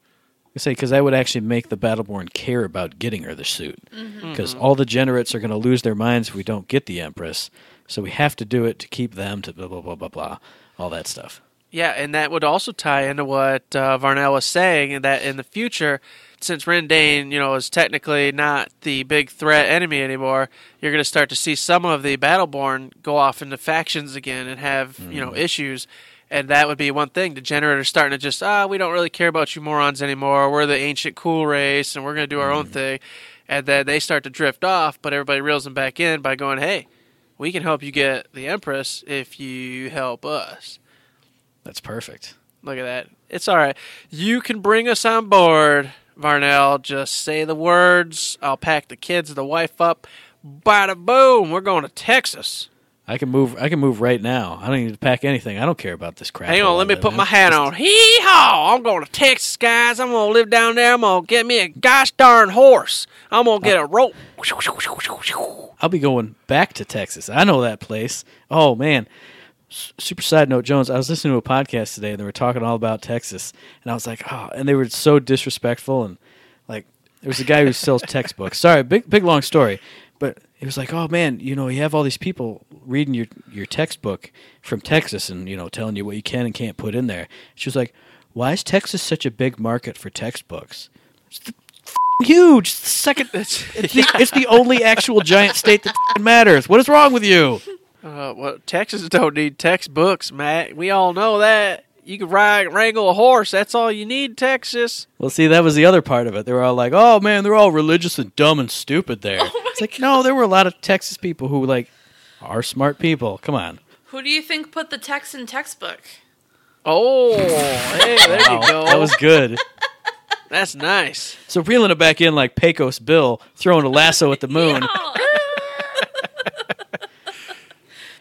I say because that would actually make the Battleborn care about getting her the suit, mm-hmm. because mm-hmm. all the Jennerits are going to lose their minds if we don't get the Empress. So we have to do it to keep them to blah blah blah blah blah, all that stuff.
Yeah, and that would also tie into what uh, Varnell was saying, and that in the future, since Rendain, you know, is technically not the big threat enemy anymore, you're going to start to see some of the Battleborn go off into factions again and have you know mm-hmm. issues, and that would be one thing. The Jennerit's starting to just ah, we don't really care about you morons anymore. We're the ancient cool race, and we're going to do our own thing, and then they start to drift off, but everybody reels them back in by going, hey. we can help you get the Empress if you help us.
That's perfect.
Look at that. It's all right. You can bring us on board, Varnell. Just say the words. I'll pack the kids and the wife up. Bada boom. We're going to Texas.
I can move. I can move right now. I don't need to pack anything. I don't care about this crap.
Hang on, let me put my hat on. Hee haw! I'm going to Texas, guys. I'm going to live down there. I'm going to get me a gosh darn horse. I'm going to get a rope.
I'll be going back to Texas. I know that place. Oh man. Super side note, Jones. I was listening to a podcast today, and they were talking all about Texas, and I was like, oh, and they were so disrespectful, and like there was a guy who sells textbooks. Sorry, big big long story, but he was like, oh man, you know, you have all these people reading your your textbook from Texas, and you know, telling you what you can and can't put in there. She was like, why is Texas such a big market for textbooks? It's the f***ing huge. It's the second. It's, it's, the, it's the only actual giant state that f***ing matters. What is wrong with you?
Uh, well, Texas don't need textbooks, Matt. We all know that. You can ride, wrangle a horse. That's all you need, Texas.
Well, see, that was the other part of it. They were all like, "Oh man, they're all religious and dumb and stupid." There, it's like, no, there were a lot of Texas people who like are smart people. Come on,
Who do you think put the text in textbook?
Oh, hey, there
Wow,
you go.
that was good.
That's nice.
So reeling it back in like Pecos Bill throwing a lasso at the moon.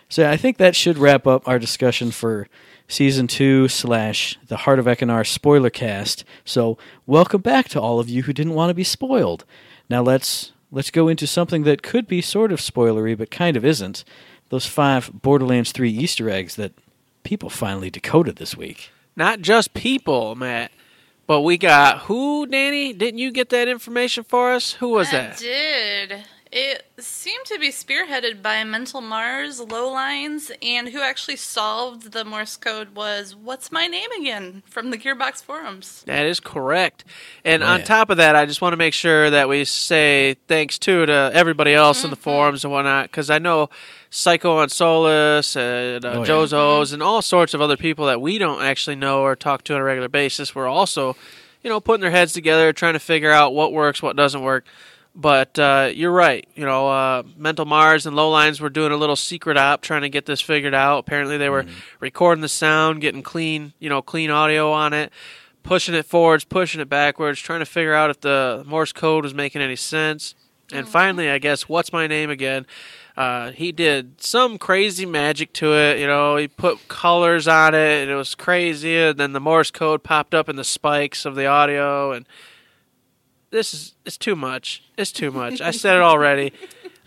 So I think that should wrap up our discussion for season two slash the Heart of Ekkunar spoiler cast. So welcome back to all of you who didn't want to be spoiled. Now let's let's go into something that could be sort of spoilery but kind of isn't. Those five Borderlands three Easter eggs that people finally decoded this week.
Not just people, Matt, but we got who, Danny? Didn't you get that information for us? Who was
I
that?
did. It seemed to be spearheaded by Mental Mars, Lowlines, and who actually solved the Morse code was What's My Name Again from the Gearbox forums.
That is correct. And
Oh,
on
yeah.
top of that, I just want to make sure that we say thanks too to everybody else in the forums and whatnot, because I know Psycho on Solus and uh,
Oh, yeah.
Jozo's and all sorts of other people that we don't actually know or talk to on a regular basis were also, you know, putting their heads together, trying to figure out what works, what doesn't work. But uh, you're right. You know, uh, Mental Mars and Lowlines were doing a little secret op trying to get this figured out. Apparently, they were recording the sound, getting clean, you know, clean audio on it, pushing it forwards, pushing it backwards, trying to figure out if the Morse code was making any sense. And finally, I guess, what's my name again? Uh, he did some crazy magic to it. You know, he put colors on it, and it was crazy. And then the Morse code popped up in the spikes of the audio, and this is it's too much. It's too much. I said it already.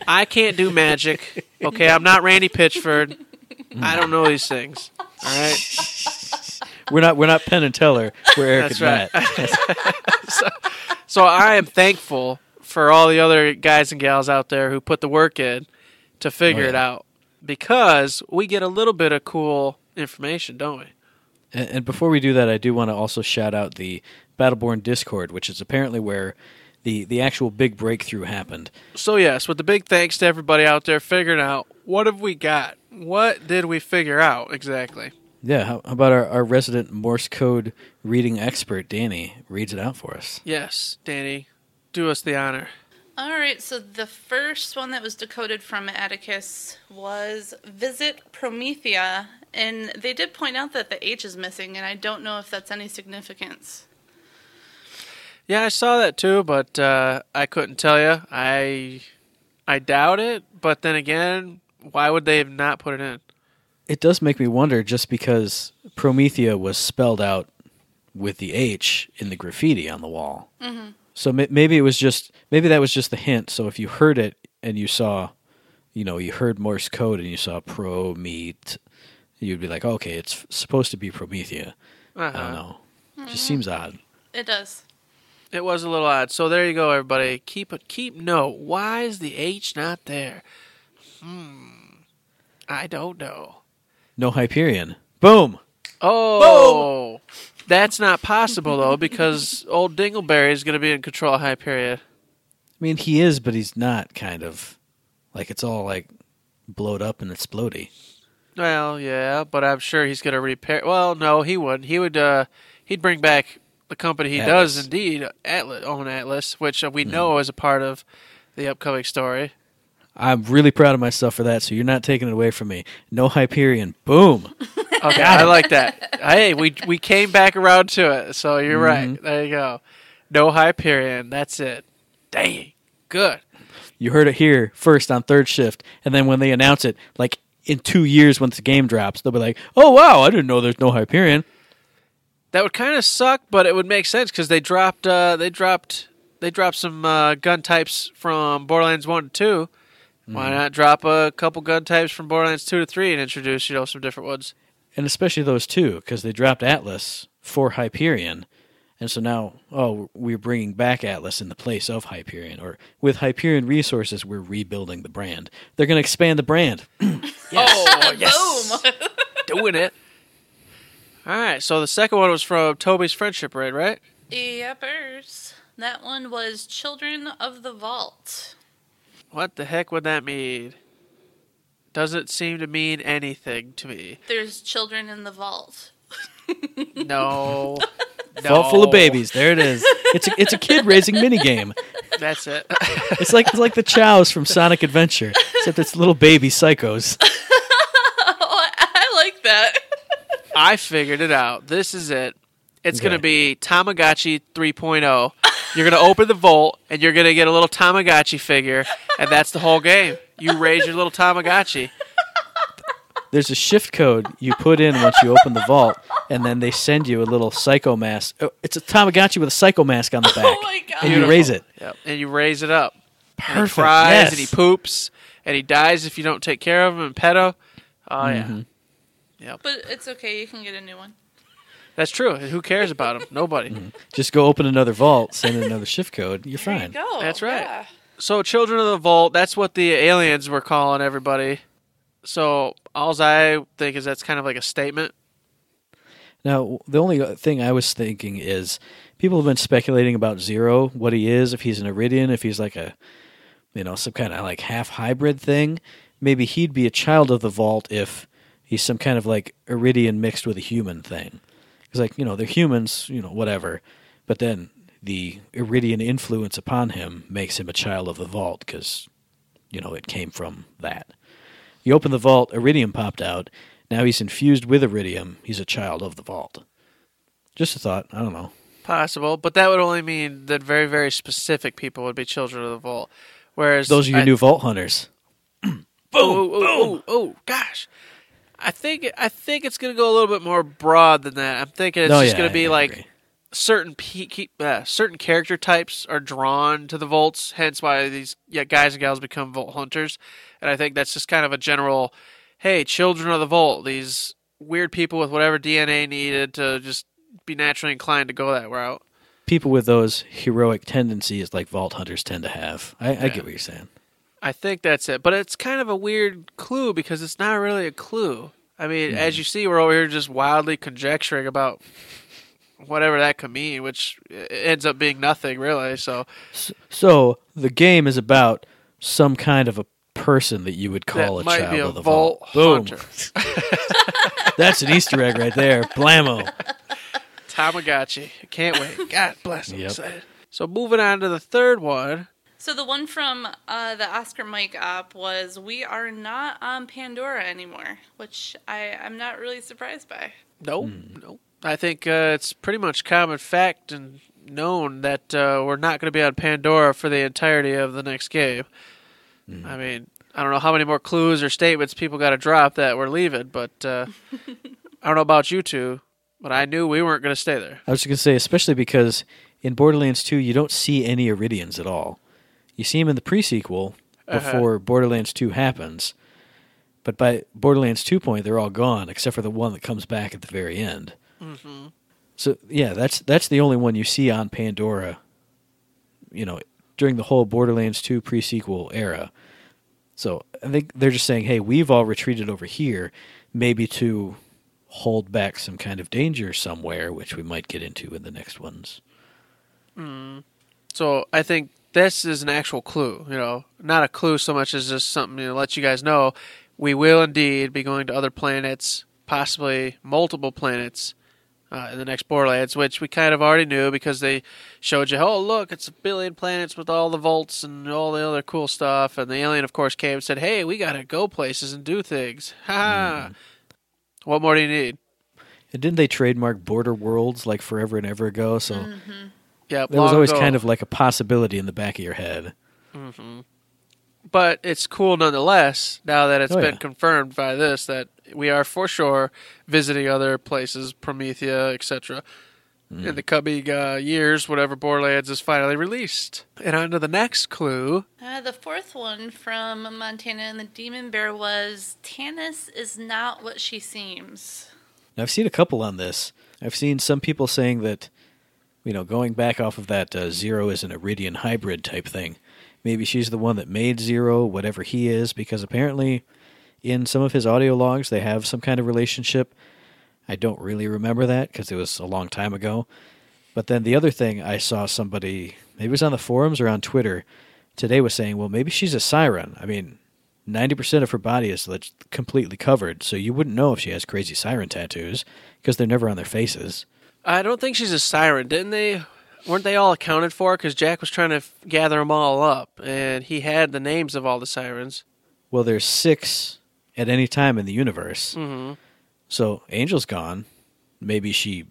I can't do magic. Okay, I'm not Randy Pitchford. I don't know these things. All right.
We're not we're not Penn and Teller. We're Eric
That's
and
right.
Matt.
So I am thankful for all the other guys and gals out there who put the work in to figure
Oh, yeah.
it out because we get a little bit of cool information, don't we?
And, and before we do that, I do want to also shout out the Battleborn Discord, which is apparently where the the actual big breakthrough happened.
So yes, with the big thanks to everybody out there figuring out what have we got? What did we figure out exactly?
Yeah, how, how about our, our resident Morse code reading expert, Danny, reads it out for us?
Yes, Danny, do us the honor.
All right, so the first one that was decoded from Attikus was Visit Promethea, and they did point out that the H is missing, and I don't know if that's any significance.
Yeah, I saw that too, but uh, I couldn't tell you. I I doubt it, but then again, why would they have not put it in?
It does make me wonder just because Promethea was spelled out with the H in the graffiti on the wall. Mm-hmm. So ma- maybe it was just maybe that was just the hint. So if you heard it and you saw, you know, you heard Morse code and you saw Promet, you'd be like, okay, it's f- supposed to be Promethea. I
Uh-huh.
don't know. It Just seems odd.
It does.
It was a little odd. So there you go, everybody. Keep it. Keep note. Why is the H not there? Hmm. I don't know.
No Hyperion. Boom.
Oh, that's not possible though, because old Dingleberry is going to be in control of Hyperion.
I mean, he is, but he's not. Kind of like it's all like blowed up and explodey.
Well, yeah, but I'm sure he's going to repair. Well, no, he wouldn't. He would. Uh, he'd bring back the company he does indeed Atlas, own Atlas, which uh, we know is a part of the upcoming story.
I'm really proud of myself for that. So you're not taking it away from me. No Hyperion. Boom.
Okay, I like that. Hey, we we came back around to it, so you're
Mm-hmm.
right. There you go. No Hyperion. That's it. Dang, good.
You heard it here first on third shift, and then when they announce it, like in two years once the game drops, they'll be like, "Oh wow, I didn't know there's no Hyperion."
That would kind of suck, but it would make sense because they dropped uh, they dropped they dropped some uh, gun types from Borderlands one to 2 Why not drop a couple gun types from Borderlands two to three and introduce you know some different ones?
and especially those two because they dropped Atlas for Hyperion, and so now oh we're bringing back Atlas in the place of Hyperion, or with Hyperion resources we're rebuilding the brand. They're going to expand the brand.
Oh yes,
Boom.
doing it. All right, so the second one was from Toby's Friendship Raid, right?
Yepers. That one was Children of the Vault.
What the heck would that mean? Doesn't seem to mean anything to me.
There's children in the vault.
No. no.
Vault full of babies. There it is. It's a, it's a kid raising minigame.
That's it.
It's like it's like the Chows from Sonic Adventure, except it's little baby psychos.
Oh, I like that.
I figured it out. This is it. It's going to be Tamagotchi 3.0. You're going to open the vault and you're going to get a little Tamagotchi figure, and that's the whole game. You raise your little Tamagotchi.
There's a shift code you put in once you open the vault, and then they send you a little psycho mask. Oh, it's a Tamagotchi with a psycho mask on the back,
Oh my god.
and you raise it.
Yep. And you raise it up. And he
Perfect.
cries
yes.
and he poops and he dies if you don't take care of him and pet him. Oh,
Mm-hmm.
yeah.
But it's okay. You can get a new one.
That's true. Who cares about them? Nobody.
Mm-hmm. Just go open another vault, send in another shift code. You're
There you
fine.
go.
That's right.
Yeah.
So, Children of the Vault, that's what the aliens were calling everybody. So, all I think is that's kind of like a statement.
Now, the only thing I was thinking is people have been speculating about Zero, what he is, if he's an Eridian, if he's like a, you know, some kind of like half hybrid thing. Maybe he'd be a child of the Vault if he's some kind of like Eridian mixed with a human thing. Because, like, you know, they're humans, you know, whatever. But then the Eridian influence upon him makes him a child of the Vault because, you know, it came from that. You open the vault, Eridium popped out. Now he's infused with Eridium. He's a child of the vault. Just a thought. I don't know.
Possible, but that would only mean that very, very specific people would be Children of the Vault. Whereas
Those are your
I-
new vault hunters.
boom, oh, oh, oh, gosh. I think I think it's going to go a little bit more broad than that. I'm thinking it's
Oh,
just
yeah,
going to be
I
like
agree.
certain pe- keep, uh, certain character types are drawn to the vaults, hence why these yeah, guys and gals become vault hunters. And I think that's just kind of a general, hey, children of the vault, these weird people with whatever DNA needed to just be naturally inclined to go that route.
people with those heroic tendencies like vault hunters tend to have. I, I get what you're saying.
I think that's it. But it's kind of a weird clue because it's not really a clue. I mean, hmm. as you see, we're over here just wildly conjecturing about whatever that could mean, which ends up being nothing really. So
So the game is about some kind of a person that you would call
that
a
might
child
be a
of the
vault
vault. Boom. That's an Easter egg right there. Blammo.
Tamagotchi. I can't wait. God bless. I'm
Yep.
excited. So moving on to the third one.
So the one from uh, the Oscar Mike app was "We are not on Pandora anymore," which I I'm not really surprised by.
No,
Hmm.
no. I think uh, it's pretty much common fact and known that uh, we're not going to be on Pandora for the entirety of the next game.
Hmm.
I mean, I don't know how many more clues or statements people got to drop that we're leaving, but uh, I don't know about you two, but I knew we weren't going to stay there.
I was going to say, especially because in Borderlands 2, you don't see any Eridians at all. You see them in the pre-sequel
Uh-huh.
before Borderlands 2 happens, but by Borderlands 2 point, they're all gone except for the one that comes back at the very end.
Mm-hmm.
So yeah, that's that's the only one you see on Pandora. You know, during the whole Borderlands 2 pre-sequel era. So I think they're just saying, "Hey, we've all retreated over here, maybe to hold back some kind of danger somewhere, which we might get into in the next ones."
So I think this is an actual clue, you know, not a clue so much as just something to let you guys know we will indeed be going to other planets, possibly multiple planets, uh, in the next Borderlands, which we kind of already knew because they showed you, oh, look, it's a billion planets with all the vaults and all the other cool stuff. And the alien, of course, came and said, hey, we got to go places and do things. Ha! What more do you need?
And didn't they trademark Border Worlds like forever and ever ago? So
Yeah,
that was always kind of like a possibility in the back of your head.
but it's cool nonetheless now that it's
Oh,
been
yeah.
confirmed by this that we are for sure visiting other places, Promethea, etc. In the coming uh, years, whatever Borderlands is finally released. And on to the next clue.
Uh, the fourth one from Montana and the Demon Bear was Tannis is not what she seems.
Now, I've seen a couple on this. I've seen some people saying that, you know, going back off of that uh, Zero is an Eridian hybrid type thing. Maybe she's the one that made Zero, whatever he is, because apparently in some of his audio logs they have some kind of relationship. I don't really remember that because it was a long time ago. But then the other thing I saw somebody, maybe it was on the forums or on Twitter today, was saying, well, maybe she's a siren. I mean, 90% of her body is completely covered, so you wouldn't know if she has crazy siren tattoos because they're never on their faces.
I don't think she's a siren. Didn't they? Weren't they all accounted for? Because Jack was trying to f- gather them all up, and he had the names of all the sirens.
Well, there's six at any time in the universe.
Mm-hmm.
So Angel's gone. Maybe she,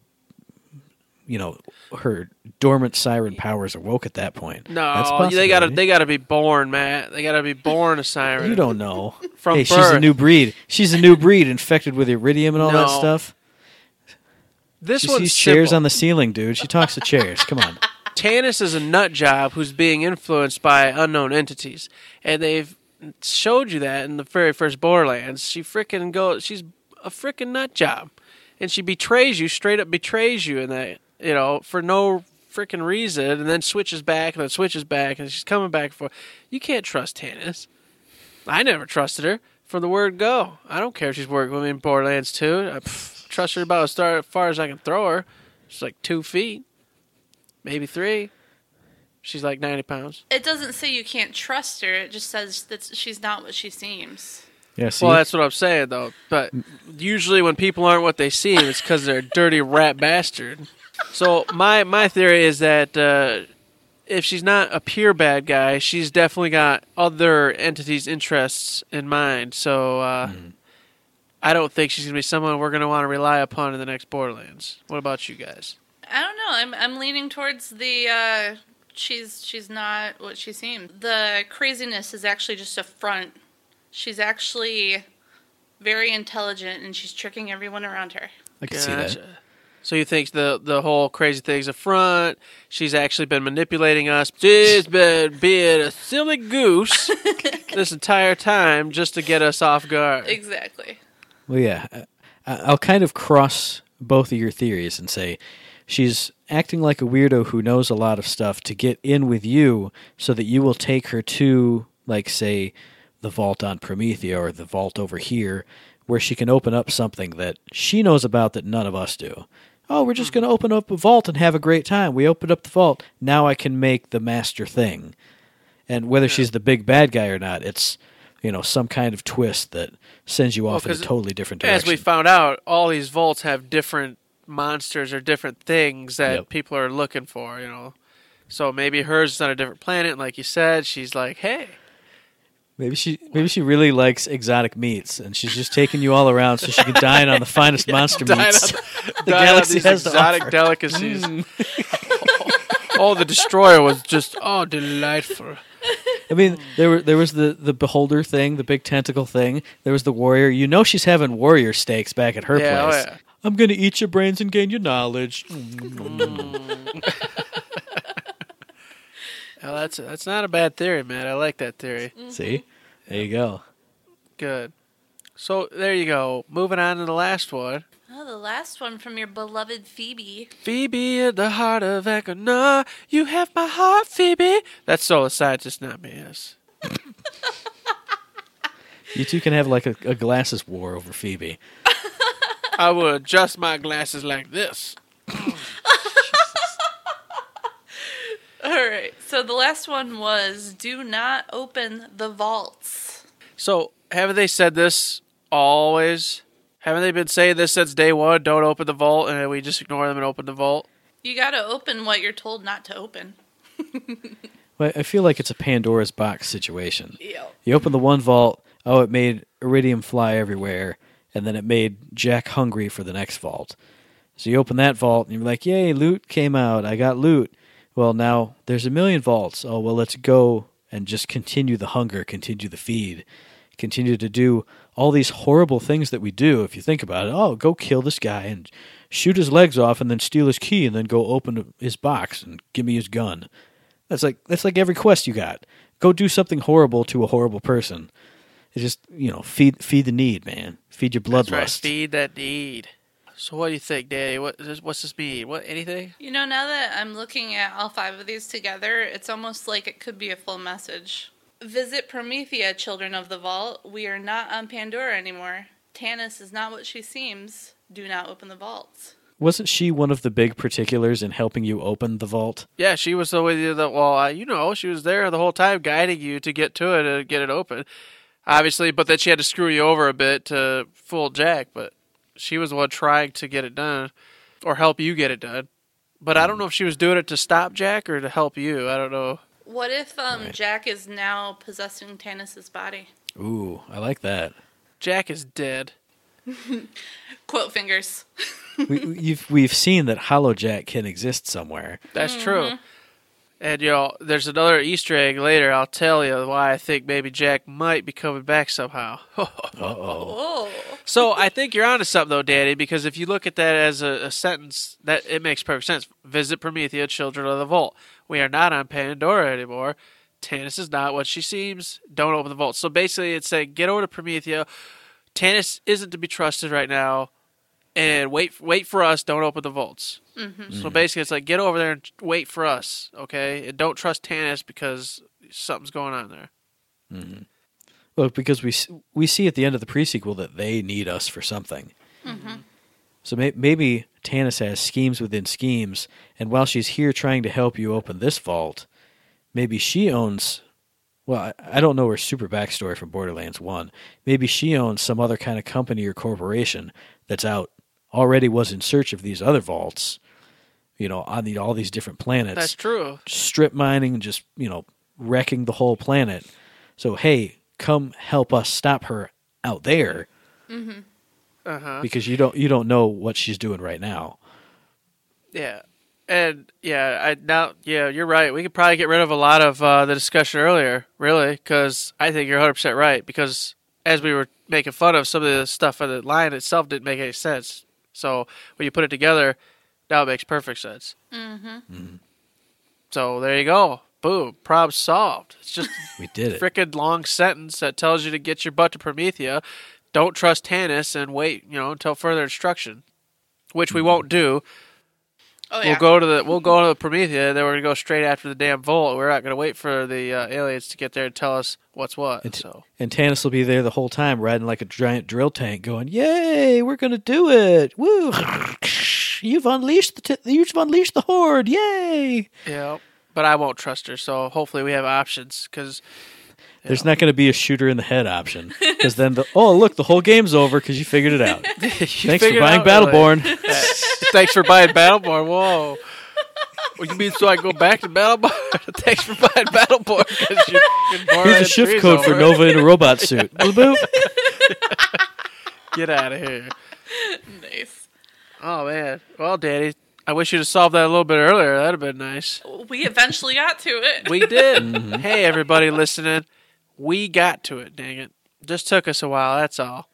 you know, her dormant siren powers awoke at that point.
No, they gotta they gotta be born, Matt. They gotta be born a siren.
You don't know.
From
hey, she's a new breed. She's a new breed, infected with eridium and all that stuff.
This
She sees chairs on the ceiling, dude. She talks to chairs. Come on.
Tannis is a nut job who's being influenced by unknown entities, and they've showed you that in the very first Borderlands. She frickin' go. She's a frickin' nut job, and she betrays you. Straight up betrays you in that you know for no frickin' reason, and then switches back and then switches back, and she's coming back for. You can't trust Tannis. I never trusted her from the word go. I don't care if she's working with me in Borderlands 2. I pff, trust her about as far- as far as I can throw her. She's like two feet, maybe three. She's like 90 pounds.
It doesn't say you can't trust her. It just says that she's not what she seems.
Yeah, see,
Well, that's what I'm saying, though. But usually when people aren't what they seem, it's because they're a dirty rat bastard. So my my theory is that uh, if she's not a pure bad guy, she's definitely got other entities' interests in mind. So uh, I don't think she's gonna be someone we're gonna want to rely upon in the next Borderlands. What about you guys?
I don't know. I'm I'm leaning towards the uh, she's she's not what she seems. The craziness is actually just a front. She's actually very intelligent and she's tricking everyone around her.
I can see that.
So you think the the whole crazy thing's a front? She's actually been manipulating us. She's been being a silly goose this entire time just to get us off guard.
Exactly.
Well, yeah, uh, I- I'll kind of cross both of your theories and say she's acting like a weirdo who knows a lot of stuff to get in with you so that you will take her to, like, say, the vault on Promethea or the vault over here, where she can open up something that she knows about that none of us do. Oh, we're just mm-hmm. going to open up a vault and have a great time. We opened up the vault. Now I can make the master thing. And whether she's the big bad guy or not, it's you know some kind of twist that sends you off in a totally different direction.
As we found out, all these vaults have different monsters or different things that
Yep.
people are looking for, you know. So maybe hers is on a different planet, like you said. She's like, hey,
maybe she maybe she really likes exotic meats, and she's just taking you all around so she can dine on the finest monster
dine
meats.
on
the galaxy has to
exotic
offer.
delicacies. Mm. oh, the destroyer was just oh delightful.
I mean, there were there was the the beholder thing, the big tentacle thing. There was the warrior. You know, she's having warrior steaks back at her
Yeah, oh,
place.
yeah.
I'm gonna eat your brains and gain your knowledge.
Oh, that's that's not a bad theory, man. I like that theory. Mm-hmm.
See, there you go.
Good. So there you go. Moving on to the last one.
Oh, the last one from your beloved Phoebe.
Phoebe in the heart of Ekkunar, you have my heart, Phoebe. That's Solar Scientist, not me. Yes.
You two can have like a, a glasses war over Phoebe.
I will adjust my glasses like this.
All right. So the last one was do not open the vaults.
So haven't they said this always? Haven't they been saying this since day one? Don't open the vault, and we just ignore them and open the vault.
You got to open what you're told not to open.
Well, I feel like it's a Pandora's box situation.
Yeah.
You open the one vault, oh, it made eridium fly everywhere, and then it made Jack hungry for the next vault. So you open that vault, and you're like, yay, loot came out. I got loot. Well, now there's a million vaults. Oh, well, let's go and just continue the hunger, continue the feed, continue to do all these horrible things that we do. If you think about it, oh, go kill this guy and shoot his legs off and then steal his key and then go open his box and give me his gun. That's like that's like every quest you got. Go do something horrible to a horrible person. It just you know feed feed the need, man. Feed your
That's right.
bloodlust.
Feed that need. So what do you think, Daddy? What is- what's this mean? What anything?
You know, now that I'm looking at all five of these together, it's almost like it could be a full message. Visit Promethea, children of the vault. We are not on Pandora anymore. Tannis is not what she seems. Do not open the vaults.
Wasn't she one of the big particulars in helping you open the vault?
Yeah, she was the with you. That well, uh, you know, she was there the whole time, guiding you to get to it and get it open. Obviously, but then she had to screw you over a bit to fool Jack. But she was the one trying to get it done, or help you get it done. But I don't know if she was doing it to stop Jack or to help you. I don't know.
What if um,
Right.
Jack is now possessing Tannis's body?
Ooh, I like that.
Jack is dead.
Quote fingers.
we, you've, we've seen that Hollow Jack can exist somewhere.
That's true. And you know, there's another Easter egg later. I'll tell you why I think maybe Jack might be coming back somehow.
Uh oh.
So I think you're onto something though, Daddy, because if you look at that as a, a sentence, that it makes perfect sense. Visit Promethea, children of the vault. We are not on Pandora anymore. Tannis is not what she seems. Don't open the vault. So basically, it's saying get over to Promethea. Tannis isn't to be trusted right now, and wait, wait for us. Don't open the vaults. Mm-hmm. So basically, it's like get over there and wait for us, okay? And don't trust Tannis because something's going on there. Mm-hmm.
Look, because we we see at the end of the prequel that they need us for something. Mm-hmm. So may- maybe Tannis has schemes within schemes, and while she's here trying to help you open this vault, maybe she owns. Well, I, I don't know her super backstory from Borderlands One. Maybe she owns some other kind of company or corporation that's out already was in search of these other vaults. You know, on the, all these different planets
That's true.
strip mining and just you know wrecking the whole planet. So hey, come help us stop her out there
Uh huh.
because you don't you don't know what she's doing right now.
Yeah, and yeah, I now yeah, you're right. We could probably get rid of a lot of uh, the discussion earlier, really, because I think you're 100 percent right. Because as we were making fun of some of the stuff the line itself, didn't make any sense. So when you put it together, now it makes perfect sense. Mm-hmm. So there you go. Boom. Problem solved. It's just
We did it.
freaking long sentence that tells you to get your butt to Promethea. Don't trust Tannis and wait, you know, until further instruction, which we won't do.
Oh,
We'll
yeah.
go to the we'll go to the Promethea. And then we're gonna go straight after the damn vault. We're not gonna wait for the uh, aliens to get there and tell us what's what.
And,
so
and Tannis will be there the whole time, riding like a giant drill tank, going, "Yay, we're gonna do it! Woo! You've unleashed the t- you've unleashed the horde! Yay!"
yeah, but I won't trust her. So hopefully we have options because
There's not going to be a shooter in the head option because then the oh look the whole game's over because you figured it out. Thanks for buying Battleborn.
Thanks for buying Battleborn. Whoa. What you mean so I go back to Battleborn? Thanks for buying Battleborn because you
Here's a shift code for Nova in a robot suit. Boop, boop.
Get out of here.
Nice.
Oh man. Well, Daddy, I wish you'd have solved that a little bit earlier. That'd have been nice.
We eventually got to it.
We did. Mm-hmm. Hey, everybody listening, we got to it. Dang it! Just took us a while. That's all.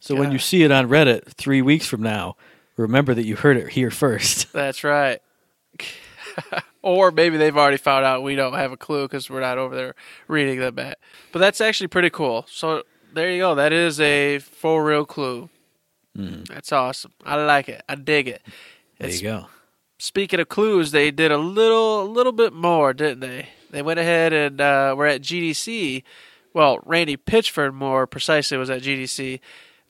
So when you see it on Reddit three weeks from now, remember that you heard it here first.
That's right. or maybe they've already found out we don't have a clue because we're not over there reading them back. But that's actually pretty cool. So there you go. That is a full real clue. That's awesome. I like it. I dig it.
There you go.
Speaking of clues, they did a little, a little bit more, didn't they? They went ahead and uh, were at GDC. Well, Randy Pitchford, more precisely, was at GDC.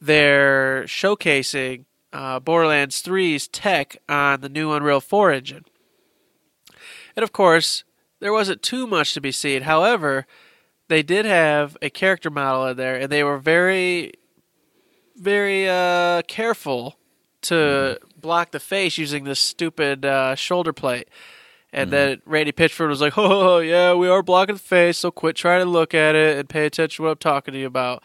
They're showcasing uh, Borderlands 3's tech on the new Unreal 4 engine. And of course, there wasn't too much to be seen. However, they did have a character model in there, and they were very very uh, careful to block the face using this stupid uh, shoulder plate. And then Randy Pitchford was like, "Oh yeah, we are blocking the face, so quit trying to look at it and pay attention to what I'm talking to you about."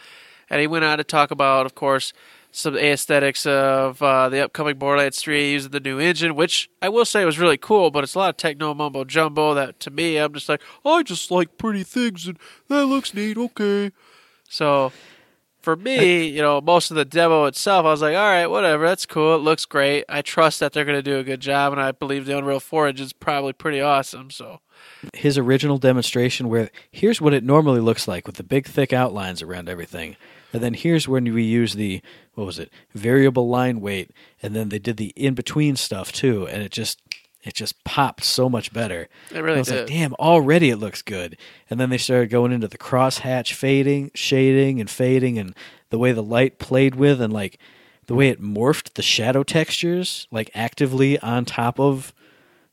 And he went on to talk about, of course, some aesthetics of uh, the upcoming Borderlands 3 using the new engine, which I will say was really cool, but it's a lot of techno mumbo jumbo that to me, I'm just like, I just like pretty things and that looks neat, okay. So for me, you know, most of the demo itself, I was like, all right, whatever, that's cool, it looks great. I trust that they're going to do a good job, and I believe the Unreal 4 engine is probably pretty awesome, so.
His original demonstration, where here's what it normally looks like with the big thick outlines around everything, and then here's when we use the what was it variable line weight, and then they did the in between stuff too, and it just it just popped so much better.
It really
I was
did.
like, damn, already it looks good. And then they started going into the crosshatch fading, shading, and fading, and the way the light played with, and like the way it morphed the shadow textures, like actively on top of,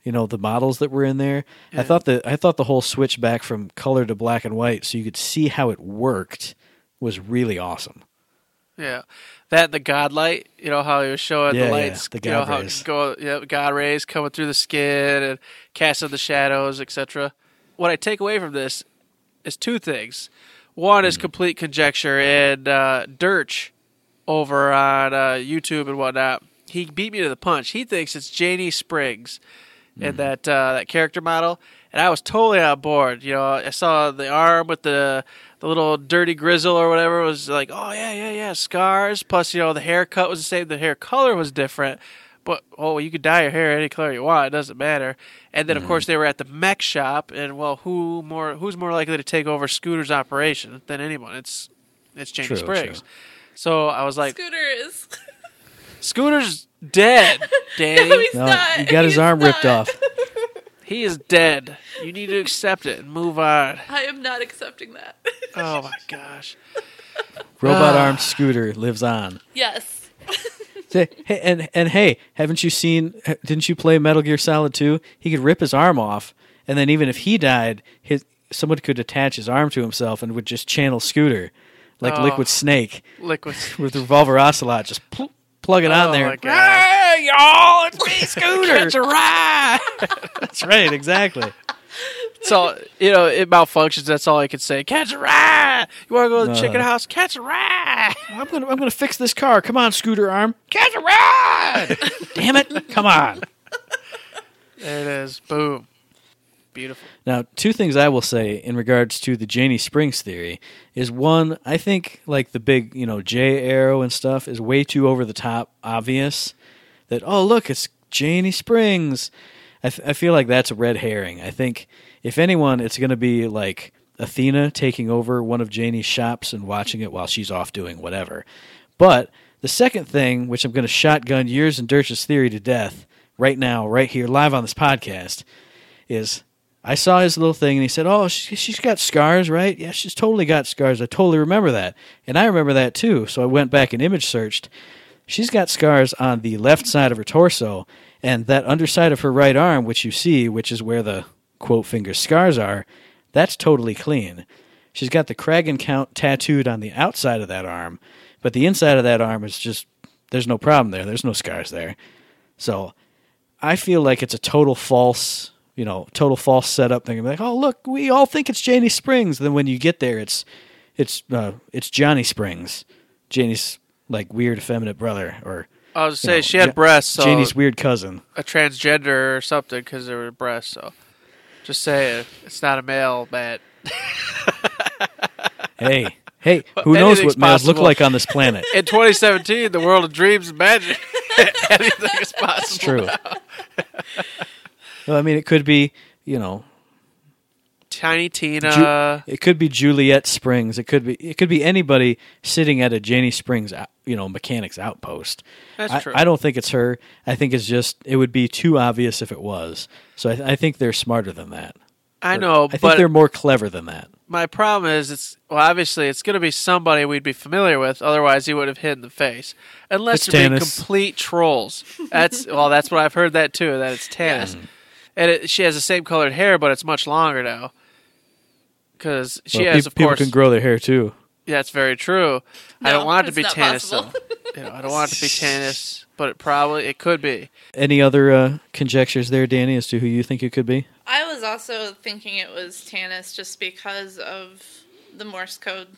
you know, the models that were in there. I thought the I thought the whole switch back from color to black and white, so you could see how it worked, was really awesome.
Yeah, that the god light. You know how he was showing
Yeah,
the
yeah,
lights.
the
you know
God rays.
go. Yeah, god rays coming through the skin and casting the shadows, etc. What I take away from this is two things. One
Hmm.
is complete conjecture, and uh, Dirch over on uh, YouTube and whatnot. He beat me to the punch. He thinks it's Janey Springs and that uh, that character model, and I was totally on board. You know, I saw the arm with the the little dirty grizzle or whatever was like, oh yeah, yeah, yeah, scars. Plus, you know, the haircut was the same. The hair color was different, but oh, you could dye your hair any color you want. It doesn't matter. And then, of mm-hmm. course, they were at the mech shop, and well, who more? Who's more likely to take over Scooter's operation than anyone? It's it's Janey
True,
Springs.
true.
So I was like,
Scooter is.
Scooter's dead, Danny.
no, he's
No,
not.
you got his
He's
arm ripped off.
He is dead. You need to accept it and move on.
I am not accepting that.
Oh my gosh.
Robot
Ah.
armed scooter lives on.
yes.
Say, hey, and and hey, haven't you seen? Didn't you play Metal Gear Solid Two? He could rip his arm off, and then even if he died, his someone could attach his arm to himself and would just channel Scooter, like
Oh.
Liquid Snake
Liquid.
with Revolver Ocelot. Just pl- plug it on
Oh
there.
my gosh.
Hey, y'all, it's me, Scooter.
Catch a ride.
That's right, exactly.
So you know it malfunctions. That's all I can say. Catch a ride. You want to go to the
No.
chicken house? Catch a ride.
I'm gonna I'm gonna fix this car. Come on, Scooter arm. Catch a ride. Damn it! Come on.
There it is. Boom. Beautiful.
Now, two things I will say in regards to the Janey Springs theory is one, I think like the big, you know, J arrow and stuff is way too over the top obvious. That oh look, it's Janey Springs. I feel like that's a red herring. I think if anyone, it's going to be like Athena taking over one of Janey's shops and watching it while she's off doing whatever. But the second thing, which I'm going to shotgun yours and Dirch's theory to death right now, right here, live on this podcast, is I saw his little thing and he said, "Oh, she, she's got scars, right? Yeah, she's totally got scars. I totally remember that, and I remember that too." So I went back and image searched. She's got scars on the left side of her torso, and that underside of her right arm, which you see, which is where the quote finger scars are, that's totally clean. She's got the Kragan count tattooed on the outside of that arm, but the inside of that arm is just there's no problem there. There's no scars there. So I feel like it's a total false, you know, total false setup thing. Like, oh look, we all think it's Janey Springs. Then when you get there, it's it's uh, it's Johnny Springs, Janey's like weird effeminate brother, or
I was say
know,
she had
Ja-
breasts, so
Janey's weird cousin.
a transgender or something because they were breasts. So just say it. It's not a male, Matt.
Hey, hey, who knows what males look like on this planet?
In 2017, the world of dreams and magic. Anything is possible.
It's true. Well, I mean, it could be, you know,
Tiny Tina.
Ju- it could be Juliet Springs. It could be it could be anybody sitting at a Janey Springs, you know, mechanics outpost.
That's
I,
true.
I don't think it's her. I think it's just it would be too obvious if it was. So I, I think they're smarter than that.
I know,
I think they're more clever than that.
my problem is it's well, obviously it's going to be somebody we'd be familiar with. Otherwise, he would have hidden the face. Unless
It's
they're being complete trolls. That's well, that's what I've heard that too. That it's Tannis, and it, she has the same colored hair, but it's much longer now. Because she
Well,
has,
peop-
of
people
course,
can grow their hair too.
Yeah, that's very true. I don't want it to be
not
Tannis though. You know, I don't want it to be Tannis, but it probably it could be.
Any other uh, conjectures there, Danny, as to who you think it could be?
I was also thinking it was Tannis just because of the Morse code.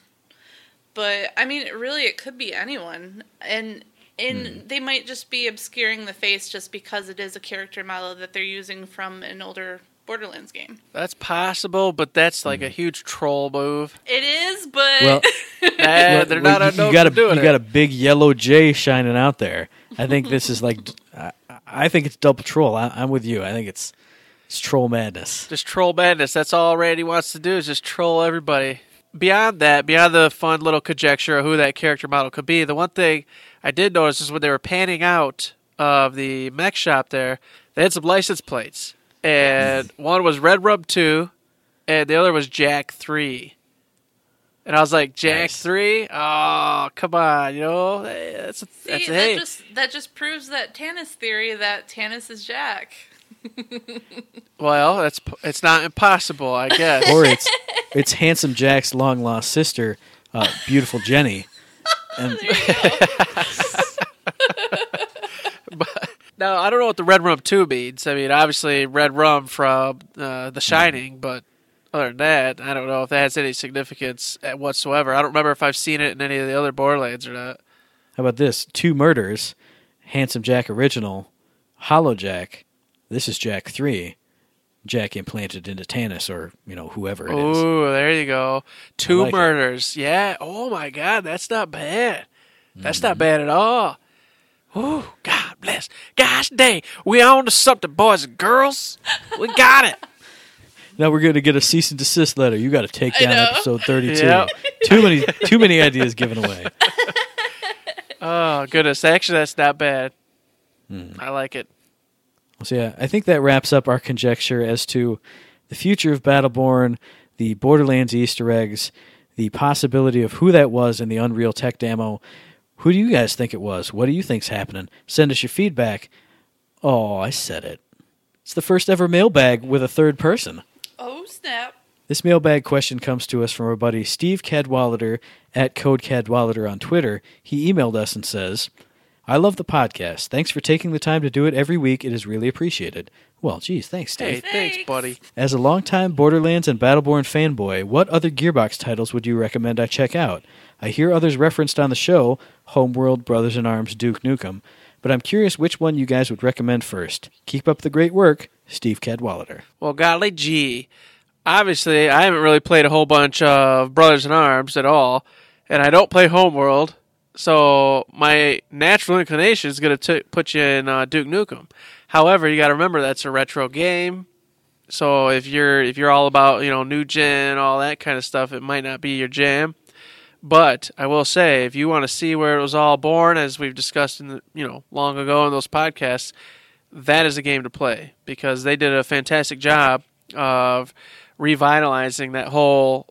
But I mean, really, it could be anyone, and and hmm. they might just be obscuring the face just because it is a character model that they're using from an older Borderlands game.
That's possible, but that's hmm. like a huge troll move.
It is, but
Well,
Nah, they're
well,
not
you,
unknown
you got a
doing
you
it.
got a big yellow J shining out there. I think this is like I, I think it's double troll. I, I'm with you. I think it's it's troll madness.
Just troll madness. That's all Randy wants to do is just troll everybody. Beyond that, beyond the fun little conjecture of who that character model could be, the one thing I did notice is when they were panning out of the mech shop there, they had some license plates. And one was Red Rum 2, and the other was Jack 3. And I was like, Jack
Nice.
3? Oh, come on, you know? That's a,
see,
that's a,
that
hey.
just that just proves that Tannis theory that Tannis is Jack.
Well, that's p- it's not impossible, I guess.
Or it's it's handsome Jack's long lost sister, uh, beautiful Jenny. And
Now I don't know what the red rum two means. I mean, obviously red rum from uh, The Shining, but other than that, I don't know if that has any significance whatsoever. I don't remember if I've seen it in any of the other Borderlands or not.
how about this? Two murders, handsome Jack original, hollow Jack. This is Jack three. Jack implanted into Tannis or you know whoever it is.
Ooh, there you go. Two
like it.
murders. Yeah. Oh my God, that's not bad. That's
Mm-hmm.
not bad at all. Ooh, God bless. Gosh dang, we on to something, boys and girls. We got it.
Now we're going to get a cease and desist letter. You got to take down episode thirty-two.
Yep.
Too many, too many ideas given away.
Oh goodness, actually, that's not bad.
Hmm.
I like it.
So yeah, I think that wraps up our conjecture as to the future of Battleborn, the Borderlands Easter eggs, the possibility of who that was in the Unreal Tech demo. Who do you guys think it was? What do you think's happening? Send us your feedback. Oh, I said it. It's the first ever mailbag with a third person.
Oh snap!
This mailbag question comes to us from our buddy Steve Cadwallader at Code Cadwallader on Twitter. He emailed us and says, I love the podcast. Thanks for taking the time to do it every week. It is really appreciated. Well, geez, thanks,
Hey,
Steve.
thanks,
Thanks.
buddy.
As a longtime Borderlands and Battleborn fanboy, what other Gearbox titles would you recommend I check out? I hear others referenced on the show Homeworld, Brothers in Arms, Duke Nukem, but I'm curious which one you guys would recommend first. Keep up the great work, Steve Cadwallader.
Well, golly gee. Obviously, I haven't really played a whole bunch of Brothers in Arms at all, and I don't play Homeworld, so my natural inclination is going to put you in uh, Duke Nukem. However, you got to remember that's a retro game, so if you're if you're all about you know new gen, all that kind of stuff, it might not be your jam. But I will say, if you want to see where it was all born, as we've discussed in the you know long ago in those podcasts, that is a game to play because they did a fantastic job of revitalizing that whole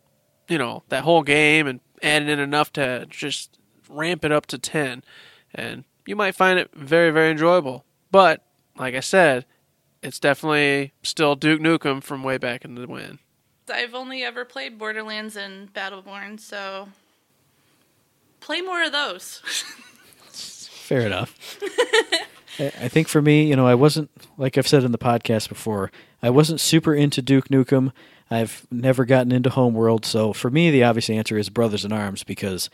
you know that whole game and adding in enough to just ramp it up to 10 and you might find it very very enjoyable but like i said it's definitely still duke nukem from way back in the when
I've only ever played Borderlands and Battleborn, so play more of those.
Fair enough. I I think for me, you know, I wasn't like I've said in the podcast before. I wasn't super into Duke Nukem. I've never gotten into Homeworld, so for me, the obvious answer is Brothers in Arms because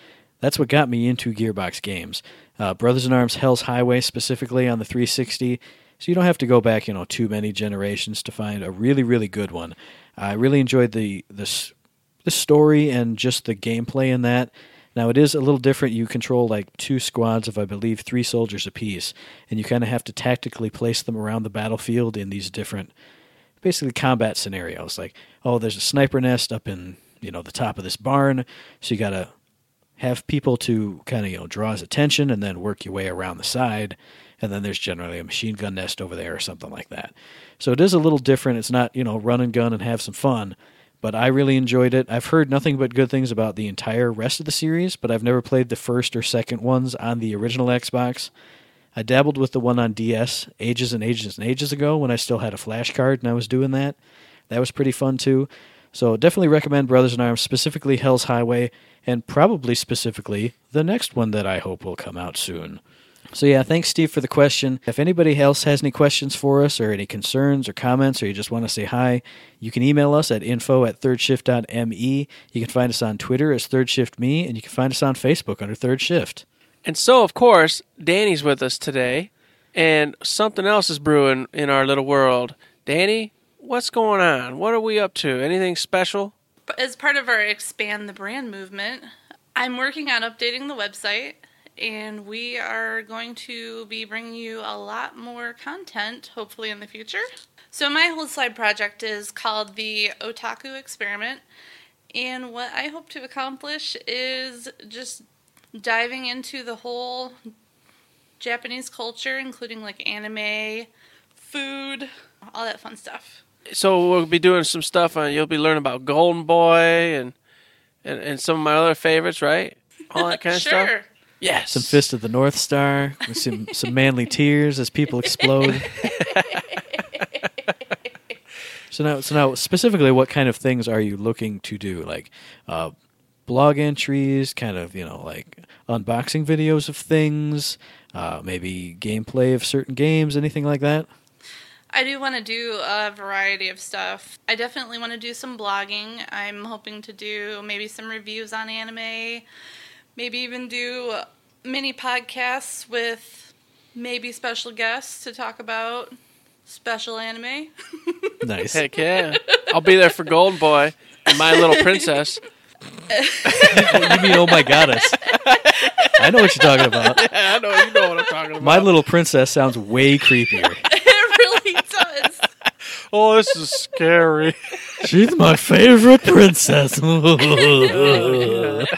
that's what got me into Gearbox games. Uh, Brothers in Arms, Hell's Highway, specifically on the 360. So you don't have to go back, you know, too many generations to find a really, really good one. I really enjoyed the the s- the story and just the gameplay in that. Now it is a little different. You control like two squads of I believe three soldiers apiece, and you kind of have to tactically place them around the battlefield in these different, basically combat scenarios. Like, oh, there's a sniper nest up in you know the top of this barn, so you got to have people to kind of you know draw his attention and then work your way around the side and then there's generally a machine gun nest over there or something like that. So it is a little different. It's not you know run and gun and have some fun but i really enjoyed it. I've heard nothing but good things about the entire rest of the series but i've never played the first or second ones on the original xbox. I dabbled with the one on ds ages and ages and ages ago when i still had a flash card and i was doing that. That was pretty fun too So definitely recommend Brothers in Arms, specifically Hell's Highway, and probably specifically the next one that I hope will come out soon. So yeah, thanks Steve for the question. If anybody else has any questions for us or any concerns or comments or you just want to say hi, you can email us at info at thirdshift.me. You can find us on Twitter as thirdshiftme, and you can find us on Facebook under Third Shift.
And so, of course, Danny's with us today, and something else is brewing in our little world. Danny, what's going on? What are we up to? Anything special?
As part of our expand the brand movement, I'm working on updating the website and we are going to be bringing you a lot more content hopefully in the future. So my whole side project is called the Otaku Experiment and what I hope to accomplish is just diving into the whole Japanese culture including like anime, food, all that fun stuff.
So we'll be doing some stuff on. You'll be learning about Golden Boy and and, and some of my other favorites, right? All that kind of
sure.
stuff. Yes.
Some Fist of the North Star, with some some manly tears as people explode. so now, so now, specifically, what kind of things are you looking to do? Like uh, blog entries, kind of you know, like unboxing videos of things, uh, maybe gameplay of certain games, anything like that.
I do want to do a variety of stuff. I definitely want to do some blogging. I'm hoping to do maybe some reviews on anime, maybe even do mini podcasts with maybe special guests to talk about special anime.
Nice.
Heck yeah. I'll be there for Golden Boy and My Little Princess.
you mean oh my goddess? I know what you're talking about.
I know you know what I'm talking about.
My Little Princess sounds way creepier.
It really does.
oh, this is scary.
She's my favorite princess.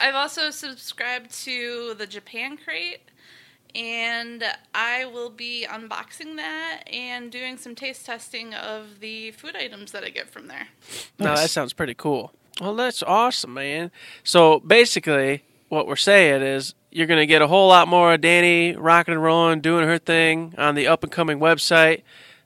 I've also subscribed to the Japan Crate, and I will be unboxing that and doing some taste testing of the food items that I get from there.
No, that sounds pretty cool. Well, that's awesome, man. So basically, what we're saying is you're going to get a whole lot more of Danny rocking and rolling, doing her thing on the up and coming website.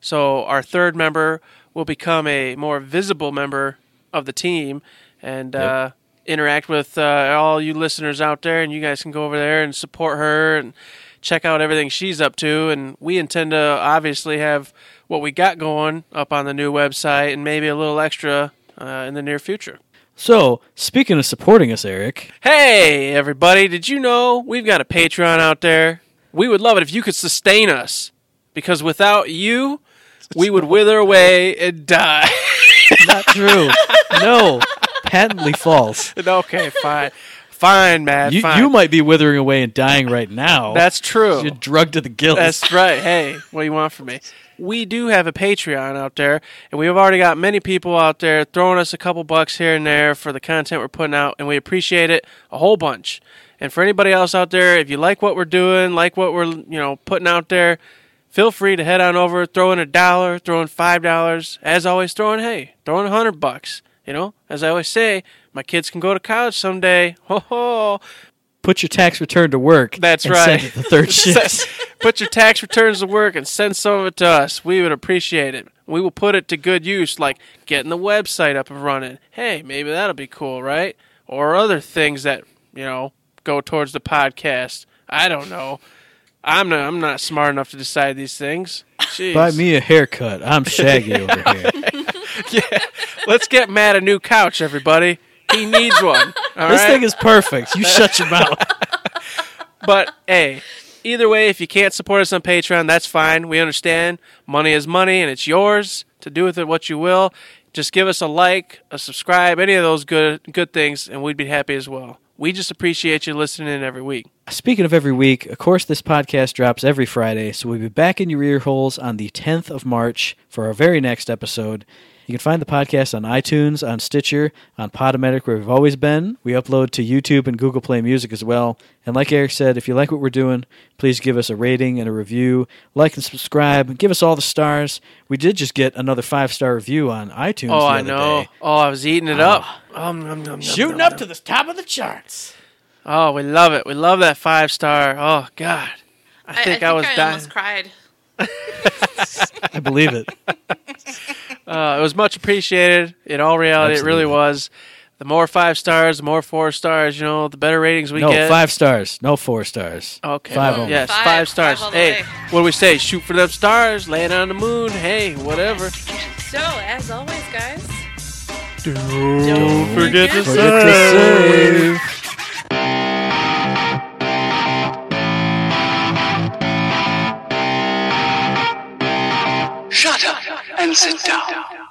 So our third member will become a more visible member of the team and
Yep.
uh, interact with uh, all you listeners out there. And you guys can go over there and support her and check out everything she's up to. And we intend to obviously have what we got going up on the new website and maybe a little extra uh, in the near future.
so, speaking of supporting us, Eric,
Hey, everybody, did you know we've got a Patreon out there? We would love it if you could sustain us because without you, we would wither away and die.
not true. no, patently false.
okay, fine. Fine, man.
You,
fine.
you might be withering away and dying right now.
That's true.
You're drugged to the gills.
That's right. Hey, what do you want from me? We do have a Patreon out there, and we have already got many people out there throwing us a couple bucks here and there for the content we're putting out, and we appreciate it a whole bunch. And for anybody else out there, if you like what we're doing, like what we're you know putting out there, feel free to head on over, throw in a dollar, throw in five dollars. As always, throw in hey, throw in a hundred bucks. You know, as I always say, my kids can go to college someday. Ho ho!
Put your tax return to work.
That's
and
right.
Send it to third shift.
Put your tax returns to work and send some of it to us. We would appreciate it. We will put it to good use, like getting the website up and running. Hey, maybe that'll be cool, right? Or other things that you know go towards the podcast. I don't know. I'm not. I'm not smart enough to decide these things. Jeez.
Buy me a haircut. I'm Shaggy over here. yeah.
Let's get Matt a new couch, everybody. He needs one. All
this
right?
thing is perfect. You shut your mouth.
But hey, either way, if you can't support us on Patreon, that's fine. We understand. Money is money, and it's yours to do with it what you will. Just give us a like, a subscribe, any of those good good things, and we'd be happy as well. We just appreciate you listening in every week.
Speaking of every week, of course, this podcast drops every Friday, so we'll be back in your ear holes on the 10th of March for our very next episode. You can find the podcast on iTunes, on Stitcher, on Podomatic, where we've always been. We upload to YouTube and Google Play Music as well. And like Eric said, if you like what we're doing, please give us a rating and a review. Like and subscribe. Give us all the stars. We did just get another five star review on iTunes.
Oh,
the
I know.
day.
Oh, I was eating it up. Um, nom, nom, nom,
Shooting
nom,
up
nom.
to the top of the charts.
Oh, we love it. We love that five star. Oh God, I think I, was
I
dying.
almost cried.
I believe it.
Uh, it was much appreciated. In all reality, it really was. The more five stars, the more four stars. You know, the better ratings we get.
no, five stars. No four stars.
Okay.
Five
well,
only.
Yes,
Five,
five, stars.
five
hey, what do we say? Shoot for them stars, land on the moon. Hey, whatever.
So, as always, guys,
Don't forget to
Forget to save.
and sit down.